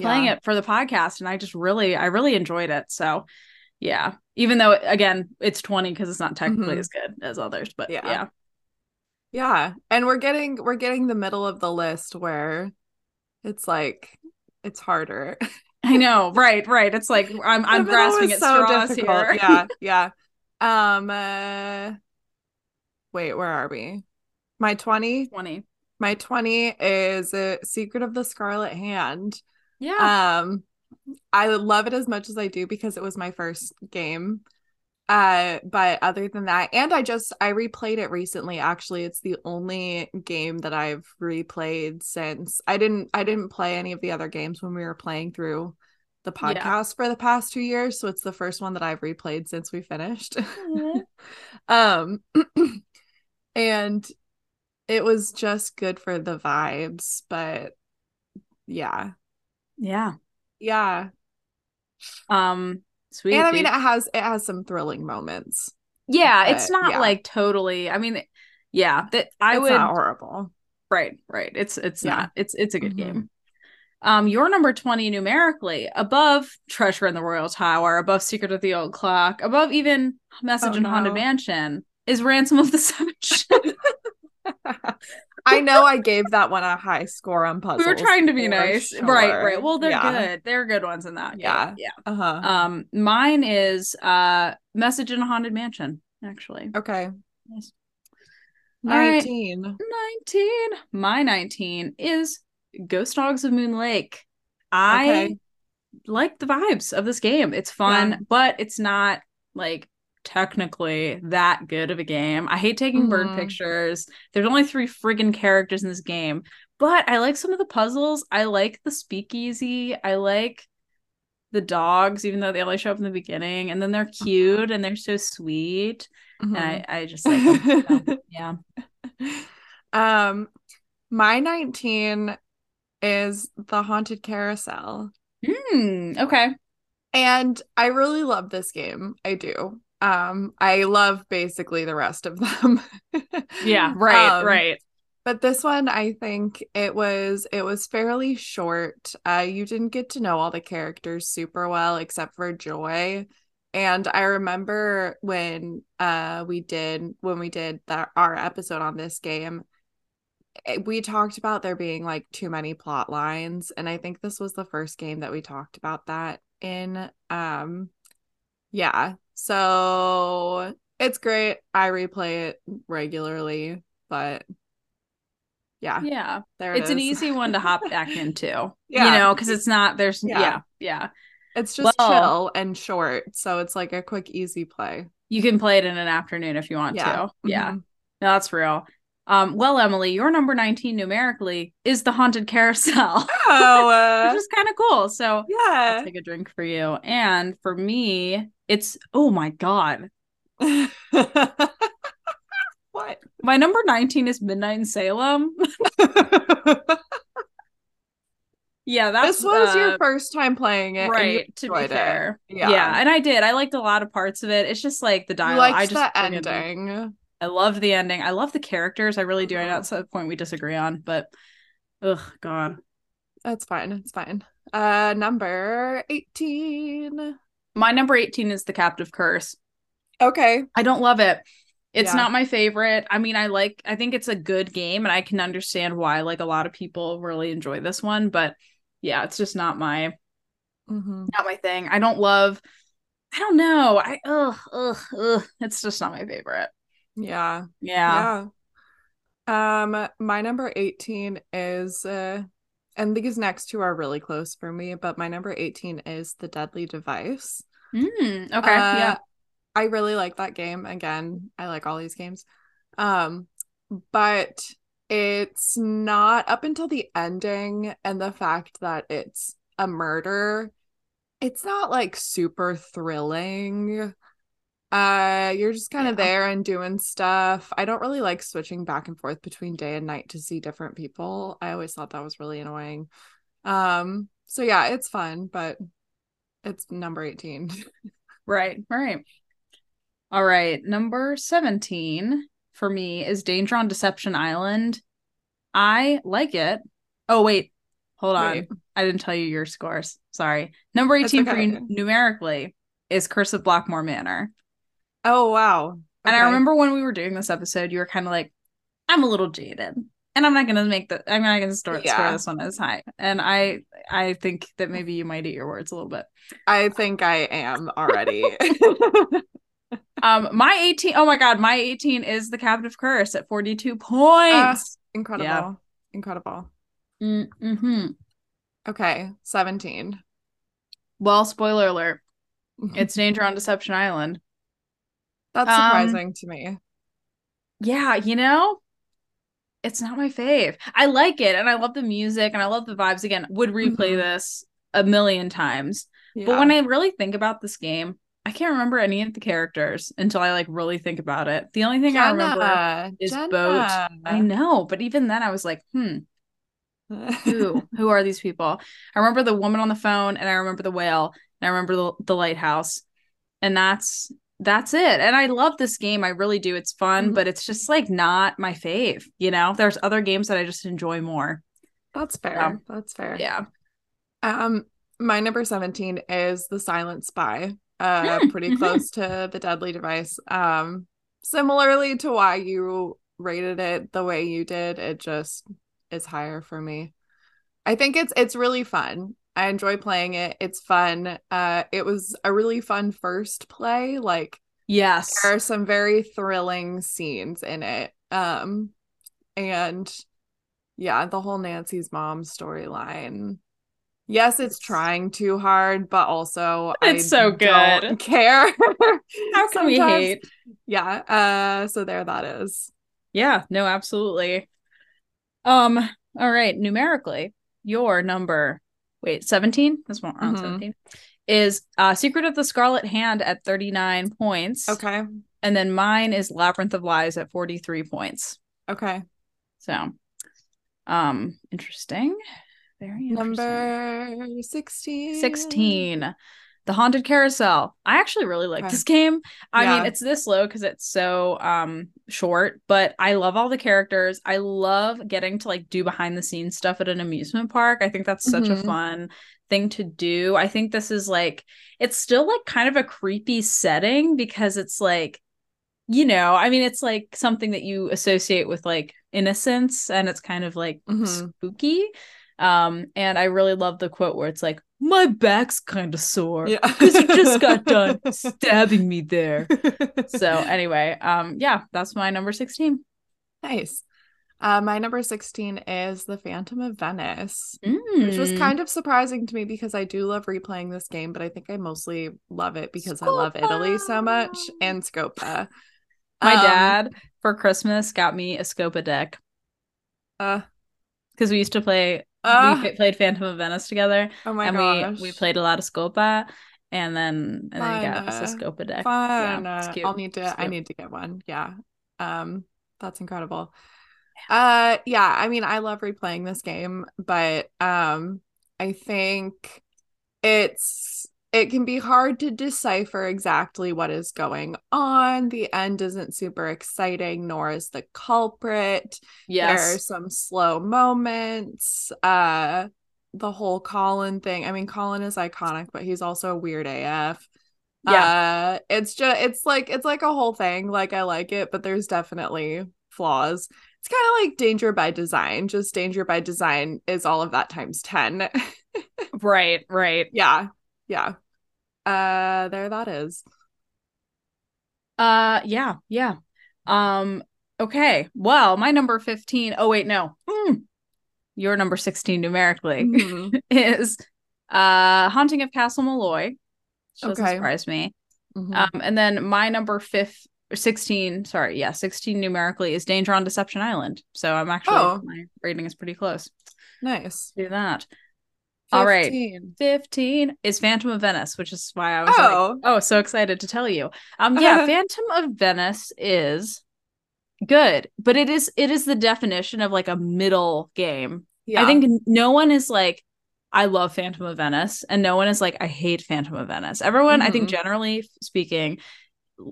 playing Yeah. it for the podcast, and I just really, I really enjoyed it. So, yeah. Even though again, it's 20 because it's not technically Mhm. as good as others, but Yeah. yeah. Yeah. And we're getting we're getting the middle of the list where it's like it's harder. I know, right, right. It's like I'm, I'm grasping was so straws here. Yeah, yeah. Um uh wait, where are we? My 20? 20. My 20 is a Secret of the Scarlet Hand. Yeah. Um I love it as much as I do because it was my first game. Uh but other than that and I just I replayed it recently actually it's the only game that I've replayed since I didn't I didn't play any of the other games when we were playing through the Yeah. podcast for the past 2 years so it's the first one that I've replayed since we finished. Aw. um and it was just good for the vibes but yeah yeah. yeah Um, sweet. and I mean it has it has some thrilling moments. yeah, it's not yeah. like totally. I mean, yeah, that I it's would not horrible. Right, right. It's it's Yeah. not. It's it's a good Mhm. game. Um, your number 20 numerically, above Treasure in the Royal Tower, above Secret of the Old Clock, above even Message Oh, in Haunted. Mansion, is Ransom of the Seven Ships. I know I gave that one a high score on puzzles. we were trying to be nice. sure. Right, right. Well, they're yeah. good. They're good ones in that. Yeah. Yeah. Uh-huh. Um, mine is uh Message in a Haunted Mansion, actually. okay. Yes. All right. 19. 19. My 19 is Ghost Dogs of Moon Lake. I Okay. like the vibes of this game. It's fun, Yeah. but it's not like technically that good of a game. I hate taking bird Mhm. pictures. There's only three friggin' characters in this game, but I like some of the puzzles. I like the speakeasy. I like the dogs, even though they only show up in the beginning, and then they're cute and they're so sweet. Mhm. And I, I just like them. Yeah. um my 19 is the haunted carousel Hmm. okay. and i really love this game i do um i love basically the rest of them Yeah. Right. Um, right. but this one i think it was it was fairly short uh you didn't get to know all the characters super well except for joy and i remember when uh we did when we did that our episode on this game eh, we talked about there being like too many plot lines and i think this was the first game that we talked about that in um yeah so it's great i replay it regularly but yeah Yeah. there it It's an easy one to hop back into. You know, because it's not there's Yeah. yeah, yeah. it's just Well- chill and short so it's like a quick easy play You can play it in an afternoon if you want yeah to. Yeah. Mhm. No, that's real. Um, well, Emily, your number 19 numerically is the haunted carousel, oh uh, which is kind of cool. So I'll yeah take a drink for you. And for me, it's oh my god. what My number 19 is Midnight in Salem. yeah, that's this was uh, your first time playing it right to be it. fair. Yeah. Yeah. and I did. I liked a lot of parts of it. It's just like the dialogue. I just the ending I loved the ending. I love the characters. I really do. I know Mhm. that's a point we disagree on, but ugh, God. That's fine. It's fine. Uh number 18. My number 18 is The Captive Curse. Okay. I don't love it. It's Yeah. not my favorite. I mean, I like I think it's a good game and I can understand why like a lot of people really enjoy this one, but yeah, it's just not my Mhm. not my thing. I don't love I don't know. I ugh ugh ugh. It's just not my favorite. Yeah. Yeah. Yeah. Um my number 18 is uh and these next two are really close for me, but my number 18 is The Deadly Device. Mm, okay. Uh, yeah. I really like that game. Again, I like all these games. Um, but it's not up until the ending and the fact that it's a murder. It's not like super thrilling. Uh, you're just kind of Yeah. there and doing stuff. I don't really like switching back and forth between day and night to see different people. I always thought that was really annoying. Um, so yeah, it's fun, but it's number 18. Right, right. All right. Number 17 for me is Danger on Deception Island. I like it. Oh, wait. Hold on. Wait. I didn't tell you your scores. Sorry. Number That's 18 for you numerically is Curse of Blackmore Manor. Oh wow. And I remember when we were doing this episode, you were kind of like, I'm a little jaded. And I'm not gonna make the I'm not gonna store, score this one as high. And I I think that maybe you might eat your words a little bit. I think I am already. Um, my 18, oh my god, my 18 is the captive curse at 42 points. Incredible. Incredible. mm-hmm. Okay, 17. Well, spoiler alert, it's Danger on Deception Island. That's um, surprising to me. Yeah, you know, it's not my fave. I like it and I love the music and I love the vibes. Again, would replay Mhm. this a million times. Yeah. But when I really think about this game, I can't remember any of the characters until I like really think about it. The only thing I remember is Jenna. Boat. I know, but even then I was like, hmm, who who are these people i remember the woman on the phone and i remember the whale and i remember the, the lighthouse and that's that's it and i love this game i really do it's fun Mhm. but it's just like not my fave you know there's other games that i just enjoy more That's fair. Um, That's fair. yeah Um, my number 17 is The Silent Spy. Uh, Mm, pretty mhm. close to The Deadly Device. Um, similarly to why you rated it the way you did, it just is higher for me. I think it's it's really fun. I enjoy playing it. It's fun. Uh, it was a really fun first play. Like yes there are some very thrilling scenes in it. Um, and yeah, the whole Nancy's mom storyline. yes, it's trying too hard, but also It's so good. don't care. How can we hate? Yeah. Uh so there that is. Yeah, no, absolutely. Um, all right, numerically, your number, wait, 17? That's one around Mhm. 17. Is uh Secret of the Scarlet Hand at 39 points. Okay. And then mine is Labyrinth of Lies at 43 points. Okay. So um interesting. Very interesting. Number 16. 16 the haunted carousel i actually really like Okay. this game i Yeah. mean it's this low because it's so um short but i love all the characters i love getting to like do behind the scenes stuff at an amusement park i think that's such a Mhm. fun thing to do i think this is like it's still like kind of a creepy setting because it's like you know i mean it's like something that you associate with like innocence and it's kind of like Mhm. spooky um and i really love the quote where it's like my back's kind of sore Yeah. because you just got done stabbing me there so anyway um yeah that's my number 16 nice. Uh, my number 16 is The Phantom of Venice, which was Mm. kind of surprising to me because I do love replaying this game, but I think I mostly love it because I love Italy so much and Scopa. my Um, dad for christmas got me a scopa deck Uh, because we used to play uh, we played phantom of venice together oh my and gosh. we we played a lot of scopa and then and then he got us a scopa deck Fun. yeah I'll need to I need to get one. Yeah. Um that's incredible. Uh yeah, I mean I love replaying this game, but um I think it's it can be hard to decipher exactly what is going on. The end isn't super exciting, nor is the culprit. Yes. There are some slow moments. Uh the whole Colin thing. I mean, Colin is iconic, but he's also a weird AF. yeah Uh it's just it's like it's like a whole thing. Like I like it, but there's definitely flaws. It's kind of like danger by design. Just danger by design is all of that times 10. right right yeah. Yeah. Uh there that is. Uh yeah, yeah. Um okay. Well, my number 15. Oh wait, no. Mm. Your number 16 numerically Mhm. is uh Haunting of Castle Malloy. Which doesn't Okay. surprise me. Mhm. Um and then my number 5 or 16, sorry, yeah, 16 numerically is Danger on Deception Island. So I'm actually Oh. my rating is pretty close. nice. Do that. All right. 15. 15 is Phantom of Venice, which is why I was like, Oh. oh, so excited to tell you. Um, yeah, Phantom of Venice is good, but it is it is the definition of like a middle game. yeah. I think no one is like, I love Phantom of Venice, and no one is like, I hate Phantom of Venice. Everyone, I think, Mhm. generally speaking,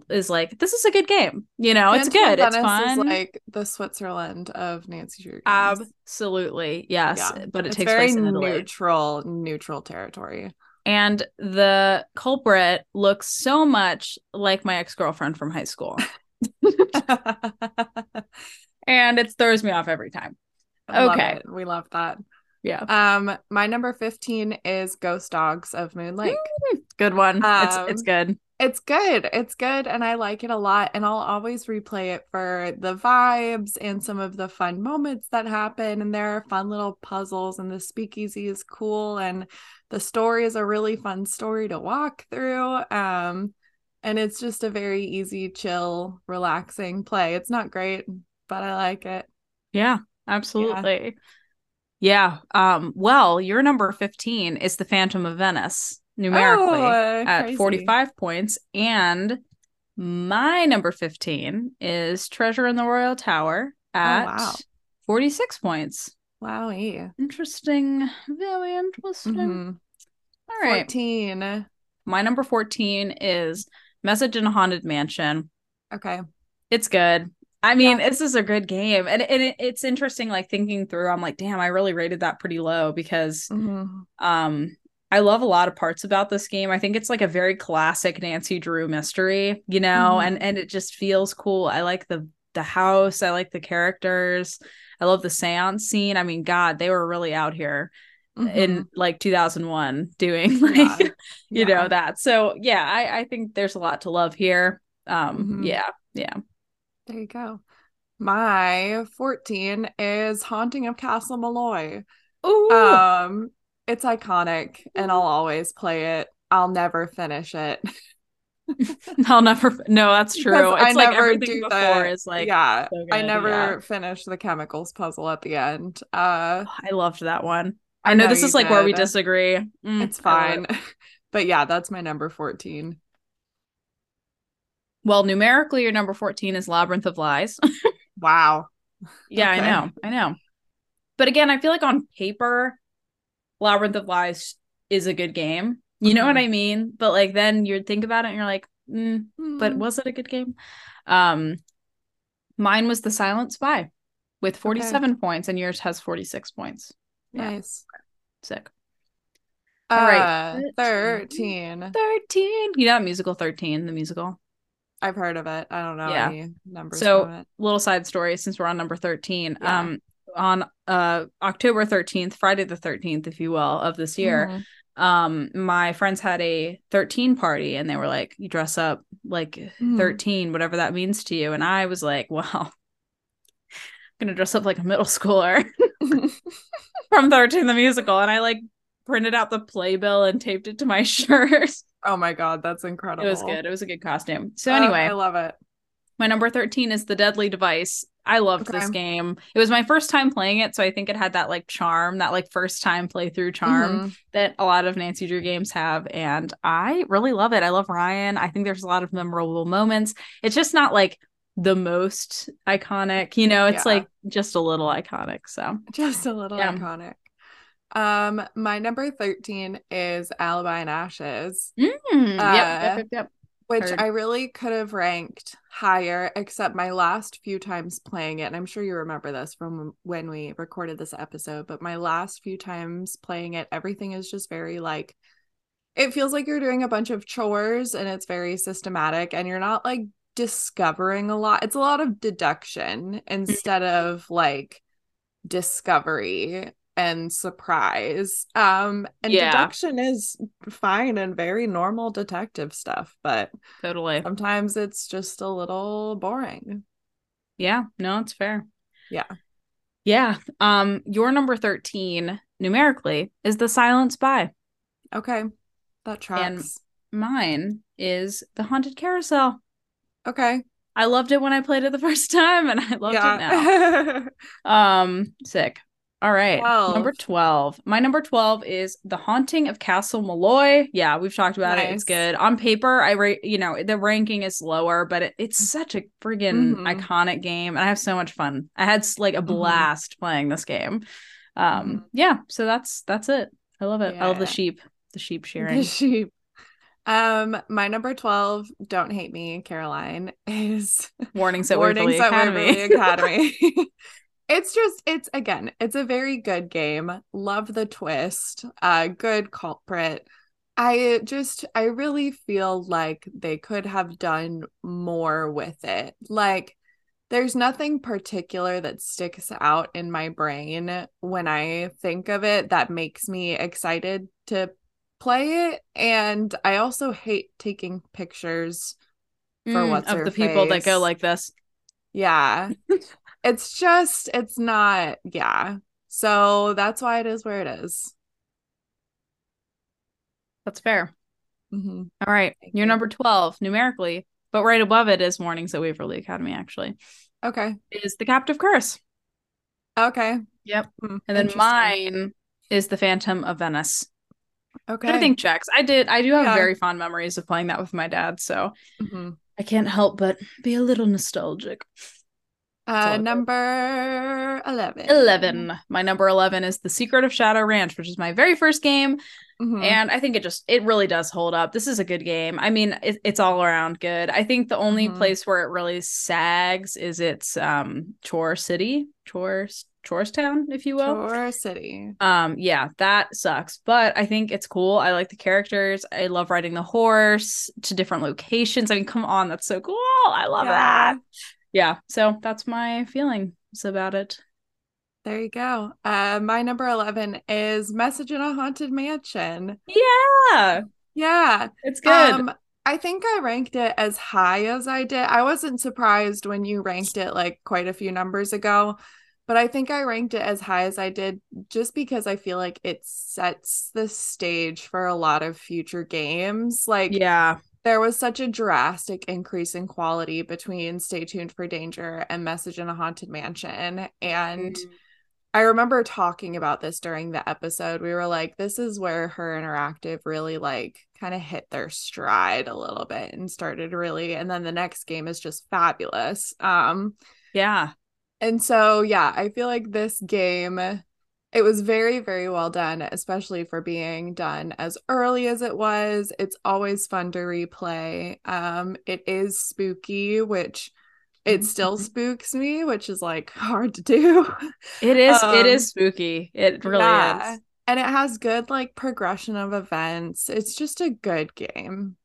is like, this is a good game. You know, it's good, it's fun. Is like the Switzerland of Nancy Drew games. Absolutely, yes, Yeah. but it it's takes very place in Italy. neutral, neutral territory. And the culprit looks so much like my ex girlfriend from high school. and it throws me off every time. I love Okay. it. we love that. Yeah. Um, my number fifteen is Ghost Dogs of Moon Lake. Good one. it's Um, it's good. It's good. It's good, and I like it a lot. And I'll always replay it for the vibes and some of the fun moments that happen. And there are fun little puzzles, and the speakeasy is cool, and the story is a really fun story to walk through. Um, and it's just a very easy, chill, relaxing play. It's not great, but I like it. Yeah, absolutely. Yeah. Um, well, your number 15 is the Phantom of Venice numerically Oh, at crazy. 45 points. And my number 15 is Treasure in the Royal Tower at Oh, wow. 46 points. Wow. Interesting. Very interesting. Mhm. All right. 14. My number 14 is Message in a Haunted Mansion. Okay. It's good. I mean, Yeah. this is a good game. And, and it, it's interesting, like thinking through, I'm like, damn, I really rated that pretty low because Mhm. um I love a lot of parts about this game. I think it's like a very classic Nancy Drew mystery, you know, Mhm. and and it just feels cool. I like the the house, I like the characters. I love the seance scene. I mean, god, they were really out here in Mhm. like 2001 doing like Yeah. you Yeah. know that so yeah i i think there's a lot to love here um Mhm. yeah yeah There you go. My 14 is Haunting of Castle Malloy. Ooh. Um, it's iconic and I'll always play it. I'll never finish it. I'll never. No, that's true. Because It's I like never everything do before the- is like. yeah, so I never yeah. finished the chemicals puzzle at the end. Uh I loved that one. I I know know this is like where we disagree. Mm, it's fine. it. but yeah, that's my number 14. Well, numerically, your number 14 is Labyrinth of Lies. Wow. yeah, Okay. I know. I know. But again, I feel like on paper, Labyrinth of Lies is a good game. You know what Mhm. I mean? But like then you'd think about it and you're like, mm, but Mm. was it a good game? Um, mine was The Silent Spy with 47 points, and yours has 46 points. yeah. nice. Sick. All All right. right, 13. 13. You know musical 13, the musical? I've heard of it. I don't know Yeah. any numbers So-. Little side story since we're on number 13. Yeah. Um, on uh October 13th, Friday the 13th, if you will, of this year, Mhm. um my friends had a 13 party and they were like you dress up like Mhm. 13 whatever that means to you and i was like well i'm gonna dress up like a middle schooler from 13 the musical and i like printed out the playbill and taped it to my shirt oh my god, that's incredible it was good it was a good costume so Uh, anyway I love it. my number 13 is the deadly device i loved this game it was my first time playing it so i think it had that like charm that like first time playthrough charm Mhm. that a lot of Nancy Drew games have. And I really love it. I love Ryan. I think there's a lot of memorable moments. It's just not like the most iconic, you know, it's Yeah. like just a little iconic. So Just a little Yeah. iconic. Um, my number 13 is Alibi and Ashes, Mm, yep, Uh, yep, yep, yep. Which Heard. I really could have ranked higher, except my last few times playing it, and I'm sure you remember this from when we recorded this episode, but my last few times playing it, everything is just very like it feels like you're doing a bunch of chores and it's very systematic and you're not like discovering a lot. It's a lot of deduction mm-hmm. instead of like discovery and surprise. Um and Yeah. deduction is fine and very normal detective stuff, but Totally. sometimes it's just a little boring. Yeah, no, it's fair. Yeah. Yeah. Um, your number 13 numerically is the silent spy. Okay. That tracks. Mine is the haunted carousel. okay. I loved it when I played it the first time and I loved it now. Um, sick. All right. 12. Number 12. My number 12 is The Haunting of Castle Malloy. Yeah, we've talked about it. It's good. On paper, I rate, you know, the ranking is lower, but it, it's such a friggin' Mhm. iconic game. And I have so much fun. I had like a Mhm. blast playing this game. Um, Mhm. yeah, so that's that's it. I love it. I love the sheep, the sheep shearing. the sheep. Um, my number 12, don't hate me, Caroline, is Warnings at Warnings Waverly at Academy. Waverly Academy. it's just it's again, it's a very good game. Love the twist. Uh good culprit. I just I really feel like they could have done more with it. Like there's nothing particular that sticks out in my brain when I think of it that makes me excited to play it. And I also hate taking pictures for Mm, what's of the people that go like this. Yeah. it's just, it's not, yeah. So that's why it is where it is. That's fair. Mhm. All right. You're number 12 numerically, but right above it is Warnings at Waverly Academy, actually, Okay. is The Captive Curse. Okay. Yep. Hmm, And then mine is The Phantom of Venice. Okay. I think checks. I did, I do have Yeah. very fond memories of playing that with my dad. So Mhm. I can't help but be a little nostalgic. Uh, number 11. 11. My number 11 is The Secret of Shadow Ranch, which is my very first game. Mhm. and i think it just it really does hold up this is a good game i mean it, it's all around good i think the only Mhm. place where it really sags is its um chore city chore chorestown if you will Chore City. um yeah that sucks but i think it's cool i like the characters i love riding the horse to different locations i mean come on that's so cool i love Yeah. that yeah so that's my feelings about it There you go. Uh, my number 11 is Message in a Haunted Mansion. yeah Yeah. it's good Um, I think I ranked it as high as I did. I wasn't surprised when you ranked it like quite a few numbers ago, but I think I ranked it as high as I did just because I feel like it sets the stage for a lot of future games. Like, yeah, there was such a drastic increase in quality between Stay Tuned for Danger and Message in a Haunted Mansion. And mm. I remember talking about this during the episode. We were like, this is where Her Interactive really like kind of hit their stride a little bit and started really and then the next game is just fabulous. Um yeah. And so, yeah, I feel like this game, it was very, very well done, especially for being done as early as it was. It's always fun to replay. Um, it is spooky, which it still mm-hmm. spooks me, which is like hard to do. It is, um, it is spooky. It really yeah. is. And it has good like progression of events. It's just a good game.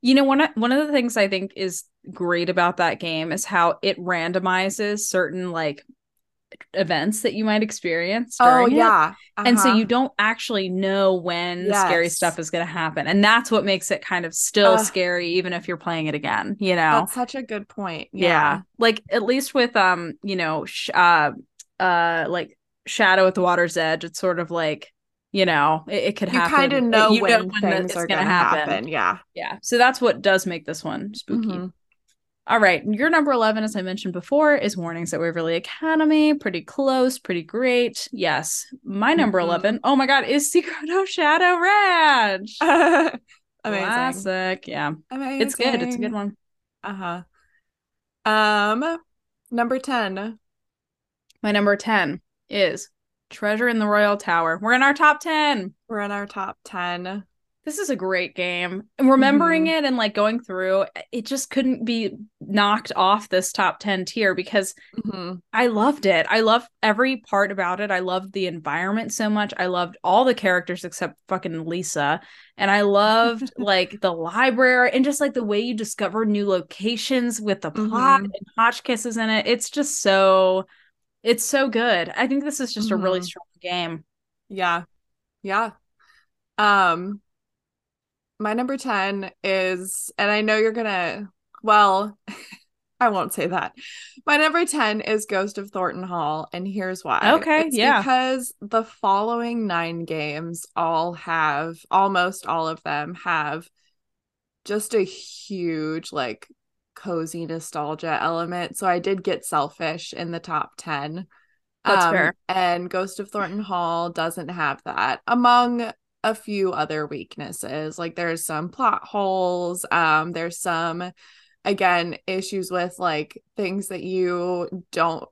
You know, one of, one of the things I think is great about that game is how it randomizes certain like events that you might experience. oh yeah, uh-huh. and so uh-huh. you don't actually know when yes. scary stuff is going to happen, and that's what makes it kind of still uh, scary, even if you're playing it again. You know, that's such a good point. Yeah, yeah. like at least with um, you know, sh- uh, uh, like Shadow at the Water's Edge, it's sort of like you know it, it could you happen. You kind of know, you when, know when things are going to happen. happen. Yeah, yeah. So that's what does make this one spooky. Mm-hmm. All right, your number 11 as I mentioned before is Warnings at Waverly Academy. Pretty close, pretty great. Yes. My number mm-hmm. 11, oh my god, is Secret of Shadow Ranch. Amazing. Classic. Yeah. Amazing. It's good. It's a good one. Uh-huh. Um number 10. My number 10 is Treasure in the Royal Tower. We're in our top 10. We're in our top 10 this is a great game. And remembering mm-hmm. it and like going through, it just couldn't be knocked off this top 10 tier because mm-hmm. I loved it. I loved every part about it. I loved the environment so much. I loved all the characters except fucking Lisa. And I loved like the library and just like the way you discover new locations with the plot mm-hmm. and Hotchkisses in it. It's just so it's so good. I think this is just a really mm-hmm. strong game. Yeah. Yeah. Um my number 10 is, and I know you're gonna, well, I won't say that. My number 10 is Ghost of Thornton Hall, and here's why. Okay, it's yeah. Because the following nine games all have, almost all of them have just a huge, like, cozy nostalgia element. So I did get selfish in the top 10. That's um, fair. And Ghost of Thornton Hall doesn't have that. Among a few other weaknesses. Like there's some plot holes, um there's some again issues with like things that you don't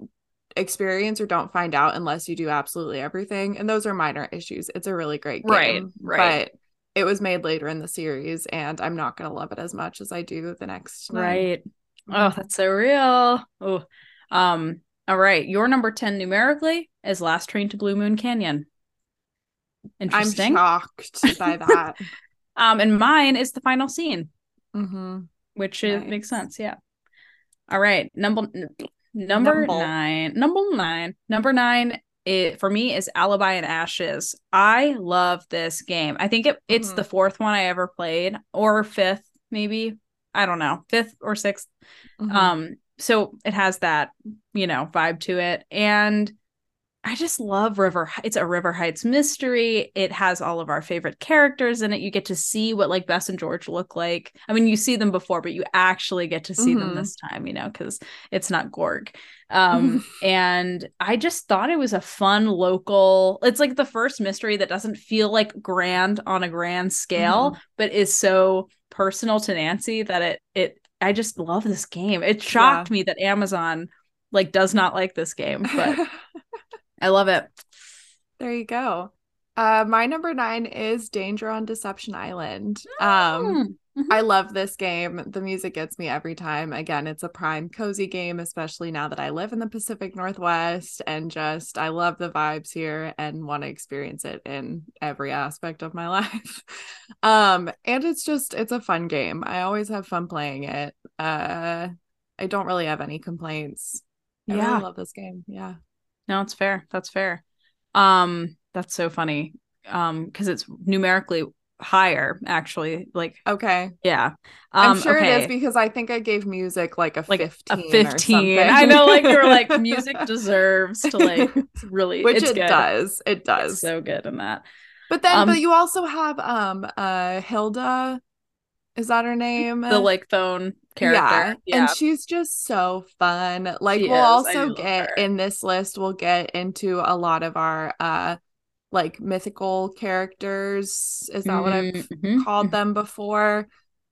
experience or don't find out unless you do absolutely everything and those are minor issues. It's a really great game. Right, right. But it was made later in the series and I'm not going to love it as much as I do the next. Right. Oh, that's so real. Oh. Um all right, your number 10 numerically is Last Train to Blue Moon Canyon. Interesting. I'm shocked by that. um, and mine is the final scene, mm-hmm. which nice. makes sense. Yeah. All right, number number nine. Number nine. Number nine. It for me is Alibi and Ashes. I love this game. I think it, it's mm-hmm. the fourth one I ever played, or fifth, maybe. I don't know, fifth or 6th mm-hmm. Um, so it has that you know vibe to it, and I just love River. It's a River Heights mystery. It has all of our favorite characters in it. You get to see what like Bess and George look like. I mean, you see them before, but you actually get to see mm-hmm. them this time, you know, because it's not Gorg. Um, and I just thought it was a fun local. It's like the first mystery that doesn't feel like grand on a grand scale, mm-hmm. but is so personal to Nancy that it it. I just love this game. It shocked yeah. me that Amazon like does not like this game, but. I love it. There you go. Uh, my number nine is Danger on Deception Island. Um, mm-hmm. I love this game. The music gets me every time. Again, it's a prime cozy game, especially now that I live in the Pacific Northwest and just I love the vibes here and want to experience it in every aspect of my life. um, and it's just it's a fun game. I always have fun playing it. Uh, I don't really have any complaints. I yeah. really love this game. Yeah. No, it's fair. That's fair. Um, that's so funny. Um, because it's numerically higher actually. Like Okay. yeah. I'm Um sure it okay. is because I think I gave music like a like 15. a or 15. something. I know like you're like music deserves to like really Which it's it good. does. It It's does. so good in that. but then um, but you also have um uh Hilda. Is that her name? The like phone character. Yeah. And she's just so fun. Like She we'll is. Also get her. in this list, we'll get into a lot of our uh like mythical characters. Is that what I've Mhm. called them before?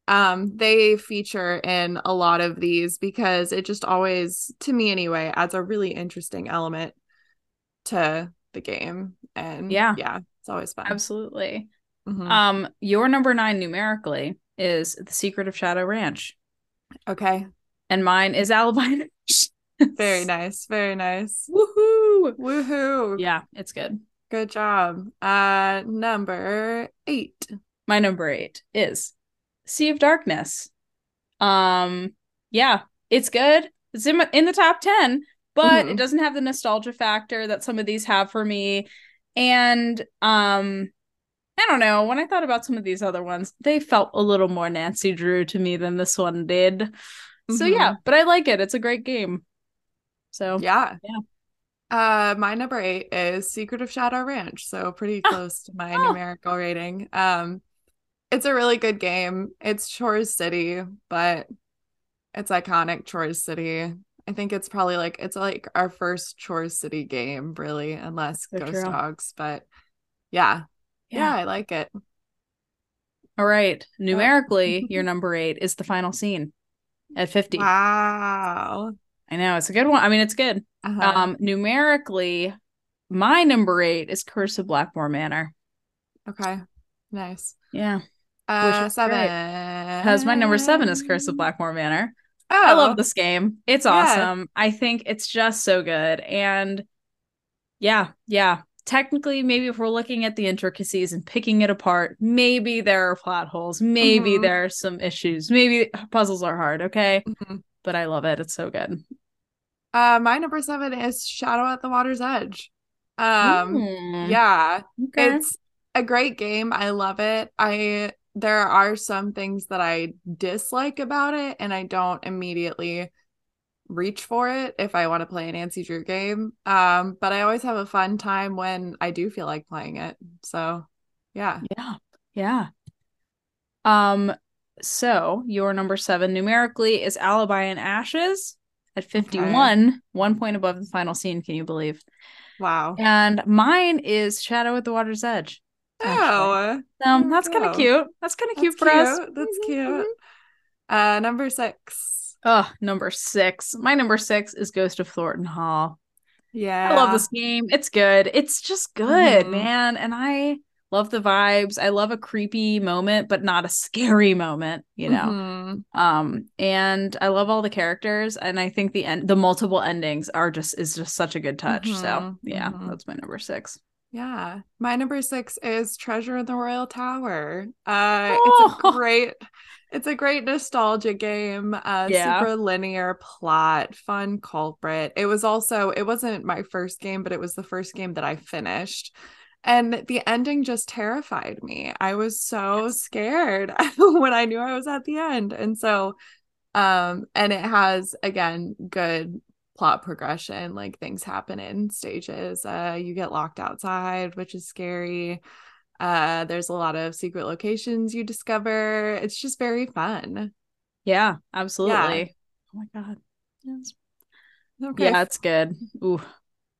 Um, they feature in a lot of these because it just always, to me anyway, adds a really interesting element to the game. And Yeah. yeah, it's always fun. Absolutely. Mhm. Um, your number nine numerically is The Secret of Shadow Ranch, okay. and mine is Alibi. Very nice. Very nice. Woohoo! Woohoo. Yeah, it's good. Good job. Uh number eight. My number eight is Sea of Darkness. Um, yeah, it's good. It's in in the top ten, but Mhm. it doesn't have the nostalgia factor that some of these have for me. And um, I don't know. When I thought about some of these other ones, they felt a little more Nancy Drew to me than this one did. So yeah, but I like it. It's a great game. So Yeah. Yeah. Uh my number eight is Secret of Shadow Ranch. So pretty Ah. close to my Oh. numerical rating. Um it's a really good game. It's Chores City, but it's iconic Chores City. I think it's probably like it's like our first Chores City game, really, unless So Ghost true. Dogs. But yeah. Yeah, I like it. All right. Numerically, your number eight is the final scene at 50. Wow. I know it's a good one. I mean, it's good. Uh-huh. Um, numerically, my number eight is Curse of Blackmore Manor. okay. Nice. Yeah. Uh seven. Because my number seven is Curse of Blackmore Manor. Oh, I love this game. It's Yeah. awesome. I think it's just so good. And yeah, yeah. Technically, maybe if we're looking at the intricacies and picking it apart, maybe there are plot holes. Maybe Mhm. there are some issues. Maybe puzzles are hard. Okay. Mhm. But I love it. It's so good. Uh, my number seven is Shadow at the Water's Edge. Um, Mm, yeah, Okay. it's a great game. I love it. I there are some things that I dislike about it, and I don't immediately reach for it if I want to play a Nancy Drew game. Um, but I always have a fun time when I do feel like playing it. So, yeah. Yeah. Yeah. Um, so your number seven numerically is Alibi and Ashes at 51, one point above the final scene, can you believe? Wow. And mine is Shadow at the Water's Edge. actually. Oh, there that's kind of cute. That's kind of cute for us. That's Mhm, cute. mhm. Uh, number six. Oh, number six. My number six is Ghost of Thornton Hall. Yeah. I love this game. It's good. It's just good, Mhm. man. And I love the vibes. I love a creepy moment, but not a scary moment, you know. Mhm. Um, and I love all the characters, and I think the end, the multiple endings are just is just such a good touch. So Mhm, yeah, mhm. that's my number six. Yeah. My number six is Treasure in the Royal Tower. Uh Oh. it's a great it's a great nostalgia game. Uh Yeah. super linear plot, fun culprit. It was also it wasn't my first game, but it was the first game that I finished. And the ending just terrified me. I was so scared when I knew I was at the end. And so um and it has again good plot progression like things happen in stages uh you get locked outside which is scary uh there's a lot of secret locations you discover it's just very fun Yeah, absolutely. Oh my god. Yes. okay Yeah, that's good. Ooh.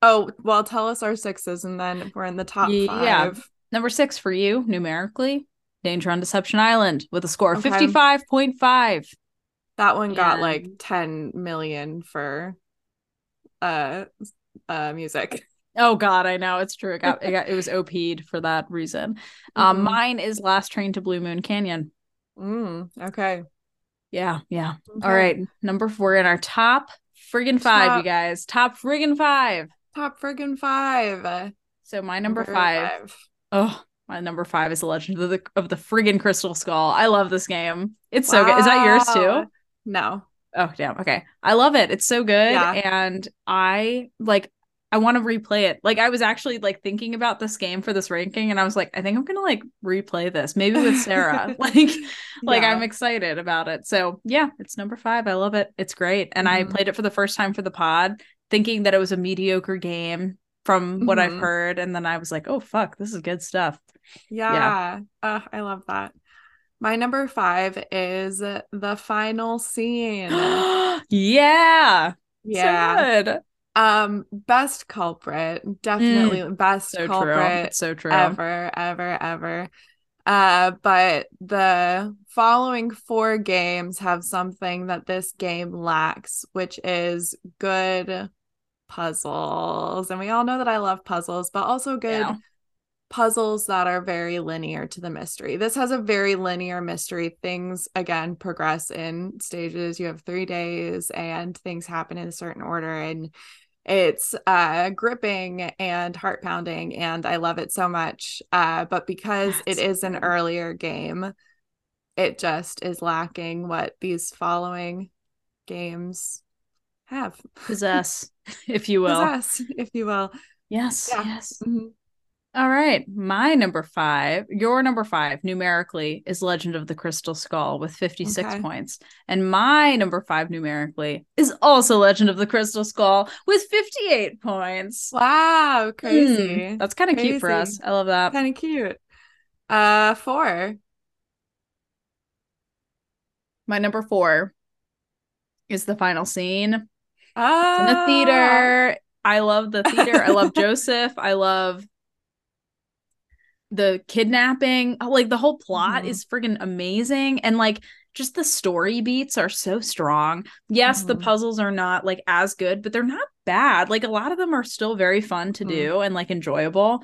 oh well tell us our sixes and then we're in the top Yeah. five Number six for you, numerically, Danger on Deception Island with a score of Okay. 55.5. that one got And- like 10 million for uh uh music Oh god, I know it's true. It got it got it was OP'd for that reason. Um, Mhm. mine is Last Train to Blue Moon Canyon. mm, okay Yeah, yeah. Okay. All right, number four in our top friggin' five, you guys. Top friggin' five. top friggin' five So my number, five. Oh, my number five is the Legend of the of the friggin' Crystal Skull. I love this game. It's so good. Is that yours too? no Oh damn. Okay. I love it. It's so good. Yeah. And I like I want to replay it. Like I was actually like thinking about this game for this ranking and I was like, I think I'm gonna like replay this, maybe with Sarah. like like Yeah. I'm excited about it. So yeah, it's number five. I love it. It's great. And I Mhm. played it for the first time for the pod, thinking that it was a mediocre game from what I've Mhm. heard. And then I was like, oh fuck, this is good stuff. Yeah. Uh, I love that. My number five is the final scene. yeah. Yeah. So good. Um, best culprit, definitely best So culprit It's so true. ever, ever, ever. Uh, but the following four games have something that this game lacks, which is good puzzles. And we all know that I love puzzles, but also good Yeah. puzzles that are very linear to the mystery. This has a very linear mystery. Things again progress in stages. You have 3 days and things happen in a certain order and it's uh gripping and heart pounding and I love it so much. Uh but because That's it is an earlier game, it just is lacking what these following games have. Possess, if you will. Possess, if you will. Yes. Yeah. Yes. Mhm. All right. My number five, your number five numerically is Legend of the Crystal Skull with 56 Okay. points. And my number five numerically is also Legend of the Crystal Skull with 58 points. Wow, crazy. Mm, that's kind of cute for us. I love that. kind of cute. Uh, four. My number four is the final scene. in Ah, the theater. I love the theater. I love Joseph. I love the kidnapping. Oh, Like the whole plot Mhm. is friggin' amazing. And like just the story beats are so strong. Yes, the Mhm. puzzles are not like as good, but they're not bad. Like a lot of them are still very fun to Mhm. do and like enjoyable.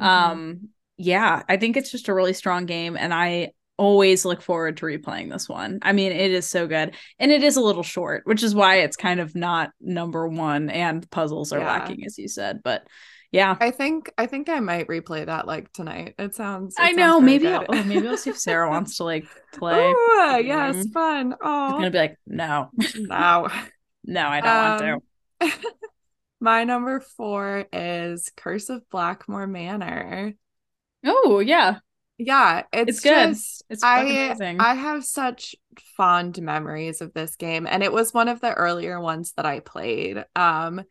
Mhm. Um, yeah, I think it's just a really strong game, and I always look forward to replaying this one. I mean, it is so good, and it is a little short, which is why it's kind of not number one, and puzzles are Yeah. lacking, as you said. But yeah, I think I think I might replay that like tonight. It sounds. it I know. very Maybe. I'll, oh, maybe I'll see if Sarah wants to like play. Ooh, yes, fun. I'm gonna Oh, be like, no, no. no, I don't want to. My number four is Curse of Blackmore Manor. Oh yeah, Yeah, it's, It's good. just it's I amazing. I have such fond memories of this game and it was one of the earlier ones that I played. Um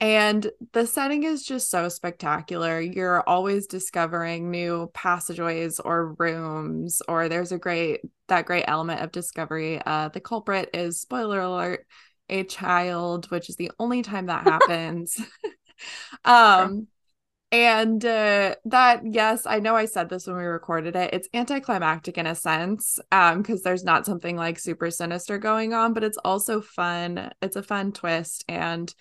and the setting is just so spectacular. You're always discovering new passageways or rooms or there's a great that great element of discovery. Uh the culprit is spoiler alert a child, which is the only time that happens. um and uh, that, yes, I know I said this when we recorded it. It's anticlimactic in a sense, um, because there's not something like super sinister going on, but it's also fun. It's a fun twist, and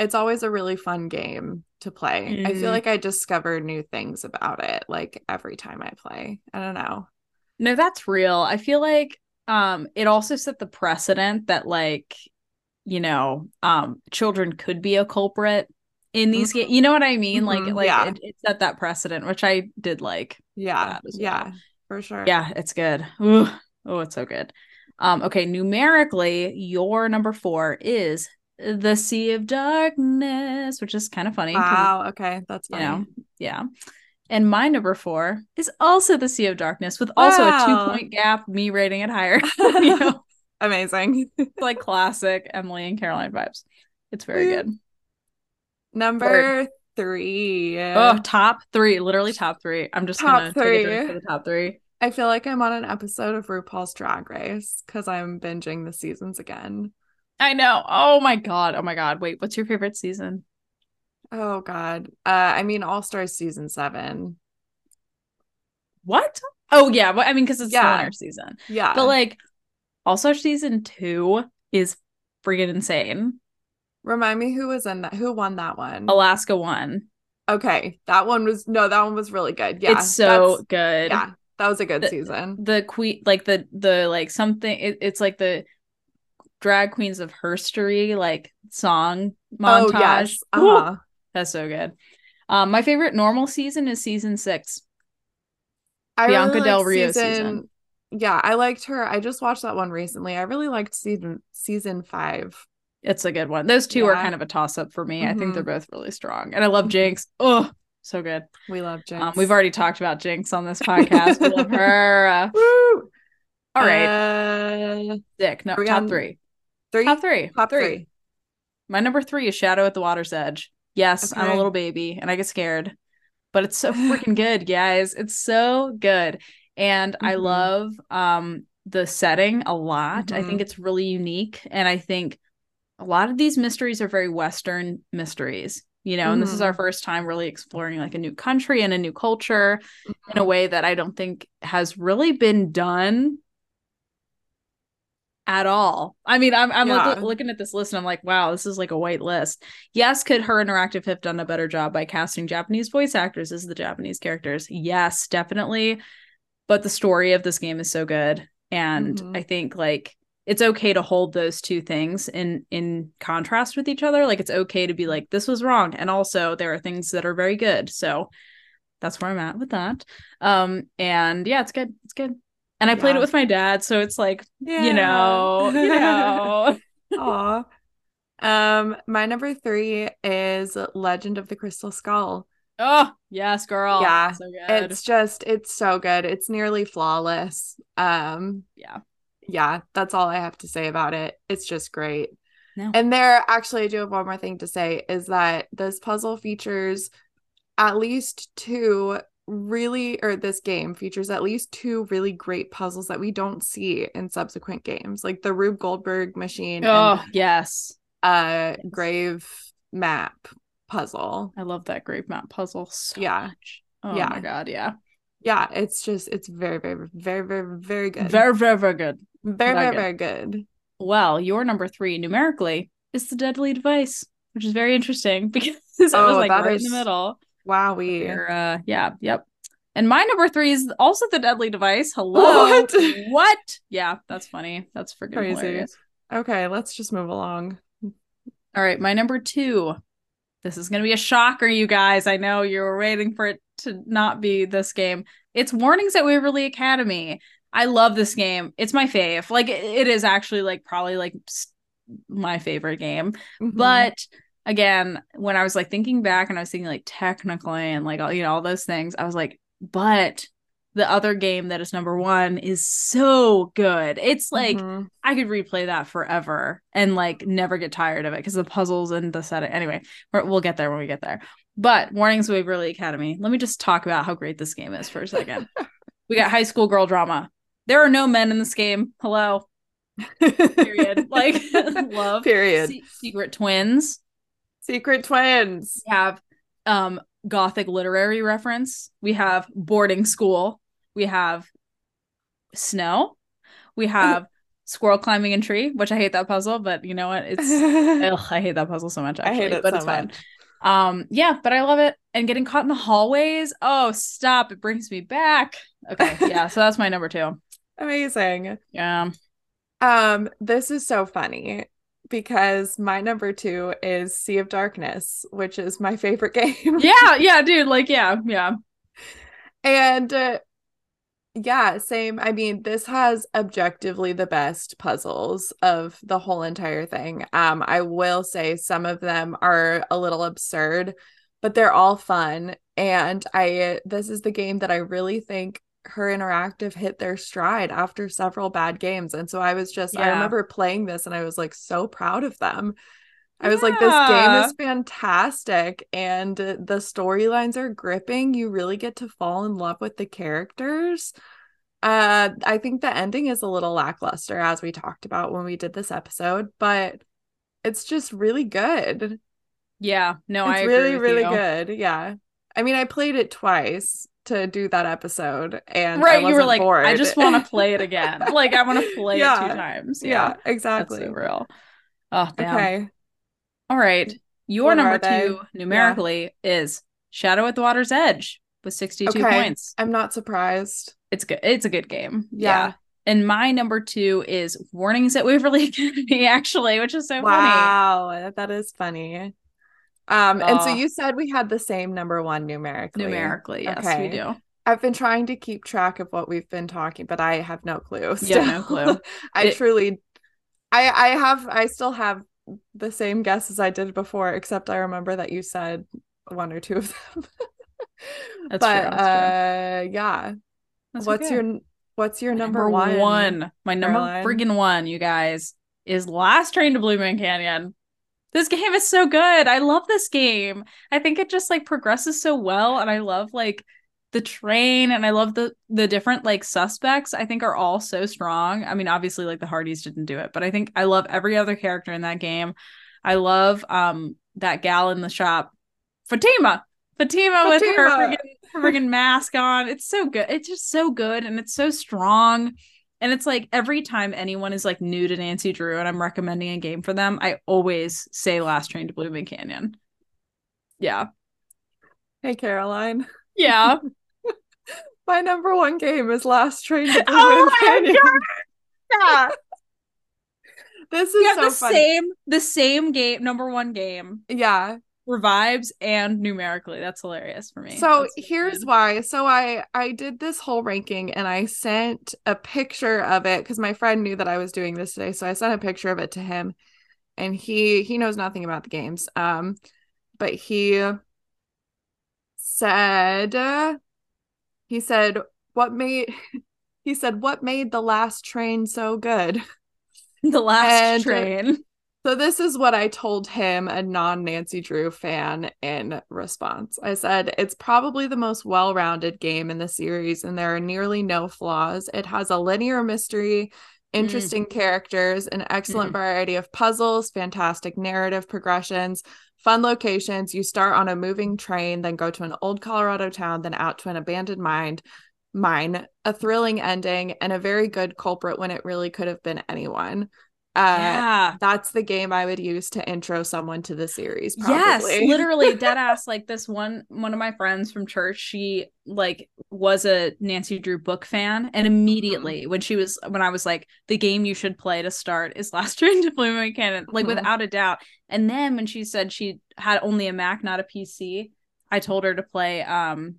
it's always a really fun game to play. I Mhm. feel like I discover new things about it, like every time I play. I don't know. No, that's real. I feel like um it also set the precedent that like you know, um children could be a culprit in these games. You know what I mean? Like Mhm, like yeah. it, it set that precedent, which I did like. Yeah, well. yeah, for sure. Yeah, it's good. Ooh, oh, it's so good. Um okay, numerically, your number 4 is The Sea of Darkness, which is kind of funny. Wow. Okay, that's you know yeah and my number four is also the sea of darkness with also a two point gap me rating it higher you know Amazing. it's like classic emily and caroline vibes it's very mm. good Number three. oh top three literally top three i'm just Top gonna take a drink three. for the top three I feel like I'm on an episode of RuPaul's Drag Race because I'm binging the seasons again. I know oh my god oh my god wait what's your favorite season Oh God. Uh, I mean, All Stars season seven. what oh yeah but i mean because it's Yeah. the winter season Yeah. but like also season two is friggin' insane Remind me who was in that? Who won that one? alaska won Okay, that one was no, that one was really good. Yeah, it's so good yeah, that was a good The- season. the queen like the the like something it, it's like the drag queens of herstory like song montage Oh yes. Uh huh. that's so good um my favorite normal season is season six I Bianca really Del Rio season. Yeah, I liked her. I just watched that one recently. I really liked season season five. It's a good one. Those two are kind of a toss up for me. I think Mhm. they're both really strong. And I love Jinkx. Oh, so good. We love Jinkx. Um, we've already talked about Jinkx on this podcast. we love her. Uh, Woo! all right. Uh, Dick. No, top on three. Three. Top three. Top three. My number three is Shadow at the Water's Edge. Yes, I'm a little baby and I get scared, but it's so freaking good, guys. It's so good. And I Mhm. love um the setting a lot. I Mhm. think it's really unique. And I think a lot of these mysteries are very Western mysteries, you know, and this is our first time really exploring like a new country and a new culture in a way that I don't think has really been done at all. I mean, I'm I'm look- looking at this list and I'm like, wow, this is like a white list. Yes, could Her Interactive have done a better job by casting Japanese voice actors as the Japanese characters? Yes, definitely. But the story of this game is so good, and Mhm. I think like it's okay to hold those two things in in contrast with each other. Like it's okay to be like this was wrong, and also there are things that are very good. So that's where I'm at with that. Um, and yeah, it's good. It's good. And I played it with my dad, so it's like Yeah. you know, you know. Aw. Um, my number three is Legend of the Crystal Skull. oh yes, girl. Yeah, so good. It's just it's so good. It's nearly flawless. Um, yeah, yeah, that's all I have to say about it. It's just great. No. And there actually I do have one more thing to say is that this puzzle features at least two really or this game features at least two really great puzzles that we don't see in subsequent games like the Rube Goldberg machine Oh and yes, uh grave map puzzle. I love that grave map puzzle so Yeah. much. Oh Yeah. my god, yeah, Yeah, it's just it's very very very very very good. very very very good. very very very good. Well, your number three numerically is the deadly device, which is very interesting because I was Oh, like right is- in the middle. Wowie. Your, uh, yeah, yep. And my number three is also the deadly device. Hello. What? What? Yeah, that's funny. That's freaking Crazy. hilarious. Okay, let's just move along. All right, my number two. This is gonna be a shocker, you guys. I know you were waiting for it to not be this game. It's Warnings at Waverly Academy. I love this game. It's my fave. Like it- is actually like probably like my favorite game. Mhm. But again, when I was like thinking back and I was thinking like technically and like all you know all those things, I was like, but the other game that is number one is so good. It's like Mhm. I could replay that forever and like never get tired of it because the puzzles and the setting. Anyway, we're, we'll get there when we get there. But Warnings Waverly Academy. Let me just talk about how great this game is for a second. we got high school girl drama. There are no men in this game. Hello. Period. Like love. Period. Se- secret twins. Secret twins. We have um gothic literary reference. We have boarding school. We have snow. We have squirrel climbing in tree, which I hate that puzzle, but you know what? It's ugh, I hate that puzzle so much I hate it but so it's fine. much. Um yeah, but I love it. And getting caught in the hallways. Oh, stop. It brings me back. Okay, yeah. So that's my number 2. Amazing. Yeah. Um, this is so funny because my number two is Sea of Darkness, which is my favorite game. Yeah, yeah, dude, like yeah, yeah. And uh, yeah, same. I mean, this has objectively the best puzzles of the whole entire thing. Um, I will say some of them are a little absurd, but they're all fun. And I this is the game that I really think her interactive hit their stride after several bad games. And so I was just I remember playing this and I was like so proud of them. I was like, this game is fantastic, and the storylines are gripping. You really get to fall in love with the characters. Uh, I think the ending is a little lackluster, as we talked about when we did this episode, but it's just really good. Yeah. No, I it's agree really, really you. good. Yeah. I mean, I played it twice to do that episode, and right, you were like, bored. I just want to play it again. like I want to play it two times. yeah, Yeah. That's exactly. so real. Oh damn. Okay. All right. Your What number two numerically is Shadow at the Water's Edge with 62 Okay. points. I'm not surprised. It's good. It's a good game. Yeah. And my number two is Warnings at Waverly Academy, actually, which is so funny. Wow, that is funny. Um, and so Oh. you said we had the same number one numerically. Numerically, yes, Okay. we do. I've been trying to keep track of what we've been talking, but I have no clue. Yeah, no still. clue. I It- truly I I have I still have the same guess as I did before, except I remember that you said one or two of them. That's but true. That's uh yeah. That's what's okay. your what's your number, number one? one? My number Caroline? friggin' one, you guys, is Last Train to Blue Moon Canyon. This game is so good. I love this game. I think it just like progresses so well, and I love like the train, and I love the the different like suspects. I think are all so strong. I mean, obviously, like the Hardys didn't do it, but I think I love every other character in that game. I love um that gal in the shop, Fatima. Fatima, with her Fatima. friggin', friggin' mask on. It's so good. It's just so good, and it's so strong. And it's like every time anyone is like new to Nancy Drew and I'm recommending a game for them, I always say Last Train to Blue Moon Canyon. Yeah. Hey Caroline. Yeah. My number one game is Last Train to Blue Oh Canyon. yeah. This is have so the funny. same the same game, number one game. Yeah. Revives and numerically. That's hilarious for me. So That's here's why. So I I did this whole ranking and I sent a picture of it because my friend knew that I was doing this today. So I sent a picture of it to him, and he he knows nothing about the games. Um, but he said uh, he said what made he said what made the last train so good. the last and- train. So this is what I told him, a non-Nancy Drew fan, in response. I said, "It's probably the most well-rounded game in the series, and there are nearly no flaws. It has a linear mystery, interesting characters, an excellent Mm. variety of puzzles, fantastic narrative progressions, fun locations. You start on a moving train, then go to an old Colorado town, then out to an abandoned mine." Mine, a thrilling ending, and a very good culprit when it really could have been anyone. Uh, yeah. that's the game I would use to intro someone to the series. Yes, literally dead ass. Like this one, one of my friends from church, she like was a Nancy Drew book fan, and immediately when she was when I was like, the game you should play to start is Last Train to Blue Moon Canyon, like Mhm. without a doubt. And then when she said she had only a Mac, not a PC, I told her to play. Um,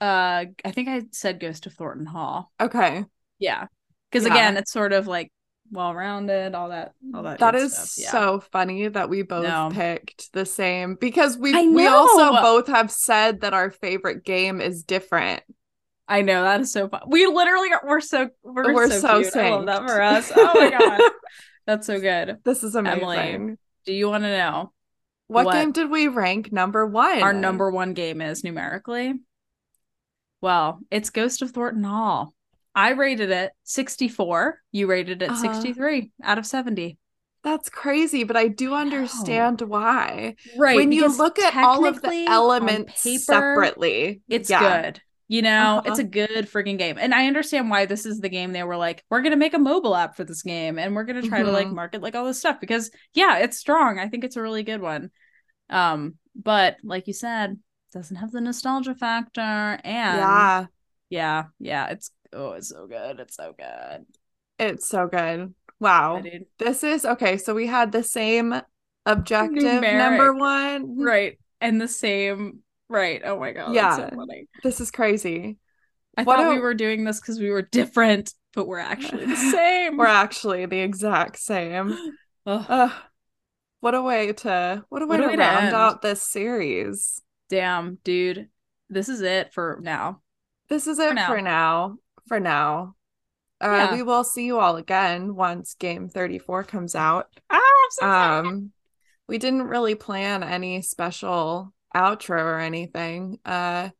uh, I think I said Ghost of Thornton Hall. Okay, Yeah, because Yeah. again, it's sort of like well rounded, all that, all that. that is stuff. Yeah. so funny that we both No. picked the same because we we also both have said that our favorite game is different. I know that is so fun. We literally are, we're so we're, We're so, so. I love that for us. Oh my god, that's so good. This is amazing. Emily, Do you want to know what, what- game did we rank number one? our number one game is numerically? Well, it's Ghost of Thornton Hall. I rated it 64. You rated it Uh-huh. 63 out of 70. That's crazy, but I do I understand why. Right. when you look at all of the elements paper, separately, it's yeah. good. You know, it's Uh-huh. a good freaking game. And I understand why this is the game they were like, we're going to make a mobile app for this game and we're going to try to like Mhm. market like all this stuff because yeah, it's strong. I think it's a really good one. Um, but like you said, doesn't have the nostalgia factor and Yeah, yeah, yeah, it's oh, it's so good. It's so good. it's so good. Wow. This is okay. So we had the same objective Numeric. number one. Right. And the same right. Oh my god, Yeah. so. This is crazy. I What thought a- we were doing this because we were different, but we're actually the same. We're actually the exact same. What a way to what a way What to way round end. out this series. Damn, dude. This is it for now. This is it now. for now. For now. Uh, Yeah. we will see you all again once game 34 comes out. I'm so. Um we didn't really plan any special outro or anything. Uh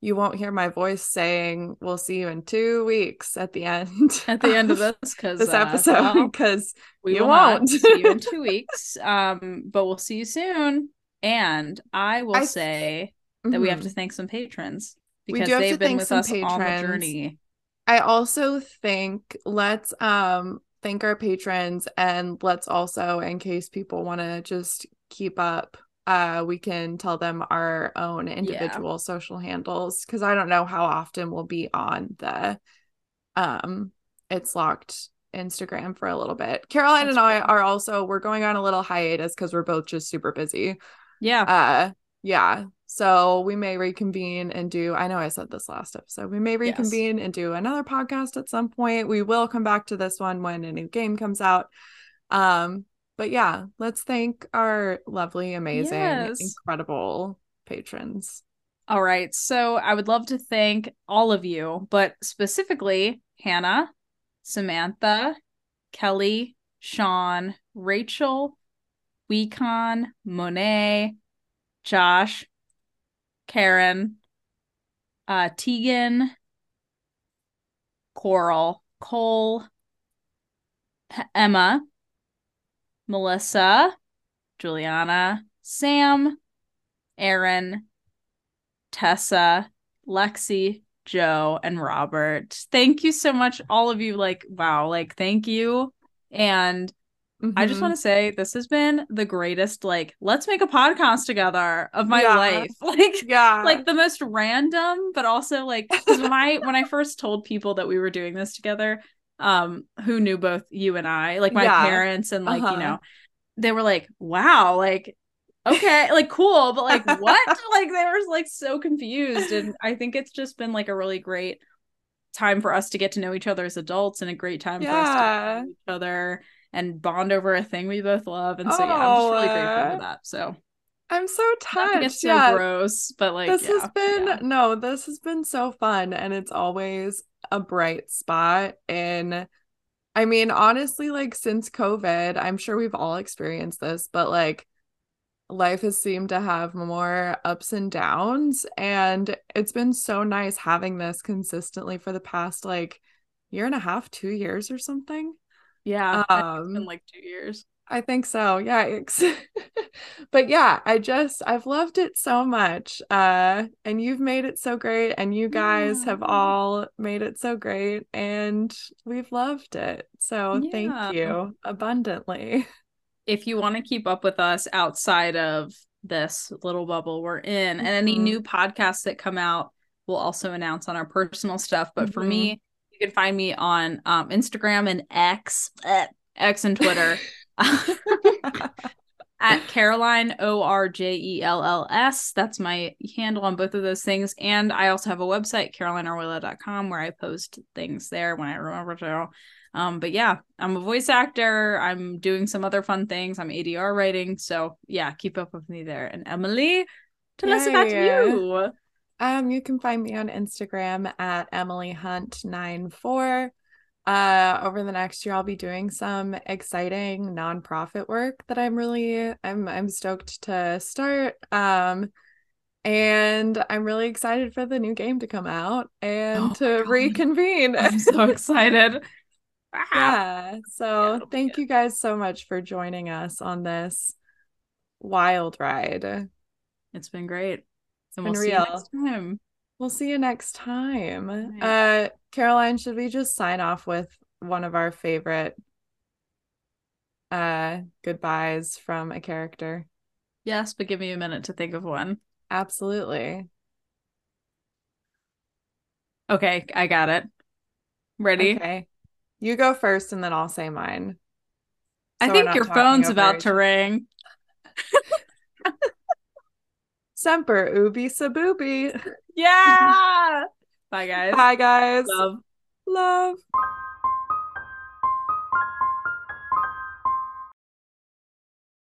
you won't hear my voice saying we'll see you in 2 weeks at the end. At the end of this, because this episode because we you will not won't. see you in two weeks. Um, but we'll see you soon. And I will I- say that we have Mhm. to thank some patrons We because do have they've been thank with some us on the journey. I also think let's um thank our patrons and let's also in case people want to just keep up uh we can tell them our own individual social handles cuz I don't know how often we'll be on the um it's locked Instagram for a little bit. Caroline That's and I are also we're going on a little hiatus cuz we're both just super busy. Yeah. Uh yeah. So we may reconvene and do I know I said this last episode. We may Yes. reconvene and do another podcast at some point. We will come back to this one when a new game comes out. Um but yeah, let's thank our lovely, amazing, Yes. incredible patrons. All right. So I would love to thank all of you, but specifically Hannah, Samantha, Kelly, Sean, Rachel, Weecon, Monet, Josh, Karen, uh, Tegan, Coral, Cole, Emma, Melissa, Juliana, Sam, Aaron, Tessa, Lexi, Joe, and Robert. Thank you so much, all of you. Like, wow, like, thank you. And I just Mhm. want to say this has been the greatest, like, let's make a podcast together of my Yeah. life. Like, yeah, like the most random, but also like when I when I first told people that we were doing this together, um, who knew both you and I, like my Yeah. parents and like, Uh-huh. you know, they were like, wow, like okay, like cool, but like what? like they were like so confused. And I think it's just been like a really great time for us to get to know each other as adults and a great time for us to to know each other and bond over a thing we both love. And so yeah, I'm just really grateful for that. So I'm so not to get touched. so yeah, gross, but like this yeah, has been yeah. no, this has been so fun, and it's always a bright spot. And I mean, honestly, like since COVID, I'm sure we've all experienced this, but like life has seemed to have more ups and downs, and it's been so nice having this consistently for the past like year and a half, two years or something. Yeah, I think it's been Um, like two years. I think so. Yeah. But yeah, I just I've loved it so much. Uh and you've made it so great and you guys have all made it so great and we've loved it. So Yeah. thank you abundantly. If you want to keep up with us outside of this little bubble we're in, and any Mhm. new podcasts that come out, we'll also announce on our personal stuff. But for Mhm. me, you can find me on um, Instagram and X, eh, X and Twitter. at Caroline O R J E L L S. That's my handle on both of those things. And I also have a website, carolinearwilla.com, where I post things there when I remember to. Um, but yeah, I'm a voice actor. I'm doing some other fun things. I'm ADR writing. So yeah, keep up with me there. And Emily, tell us about you. Um, you can find me on Instagram at Emily Hunt94. Uh, over the next year, I'll be doing some exciting nonprofit work that I'm really I'm I'm stoked to start. Um, and I'm really excited for the new game to come out and Oh to reconvene. I'm so excited. Ah. Yeah. Yeah, So it'll thank you guys so much for joining us on this wild ride. It's been great. And we'll see you real. next time. We'll see you next time. Uh, Caroline, should we just sign off with one of our favorite uh goodbyes from a character? Yes, but give me a minute to think of one. Absolutely. Okay, I got it. Ready? Okay. You go first and then I'll say mine. I So we're think your phone's about to ring. Semper Ubi Sub Ubi. Yeah. Bye, guys. Bye guys. Love. Love.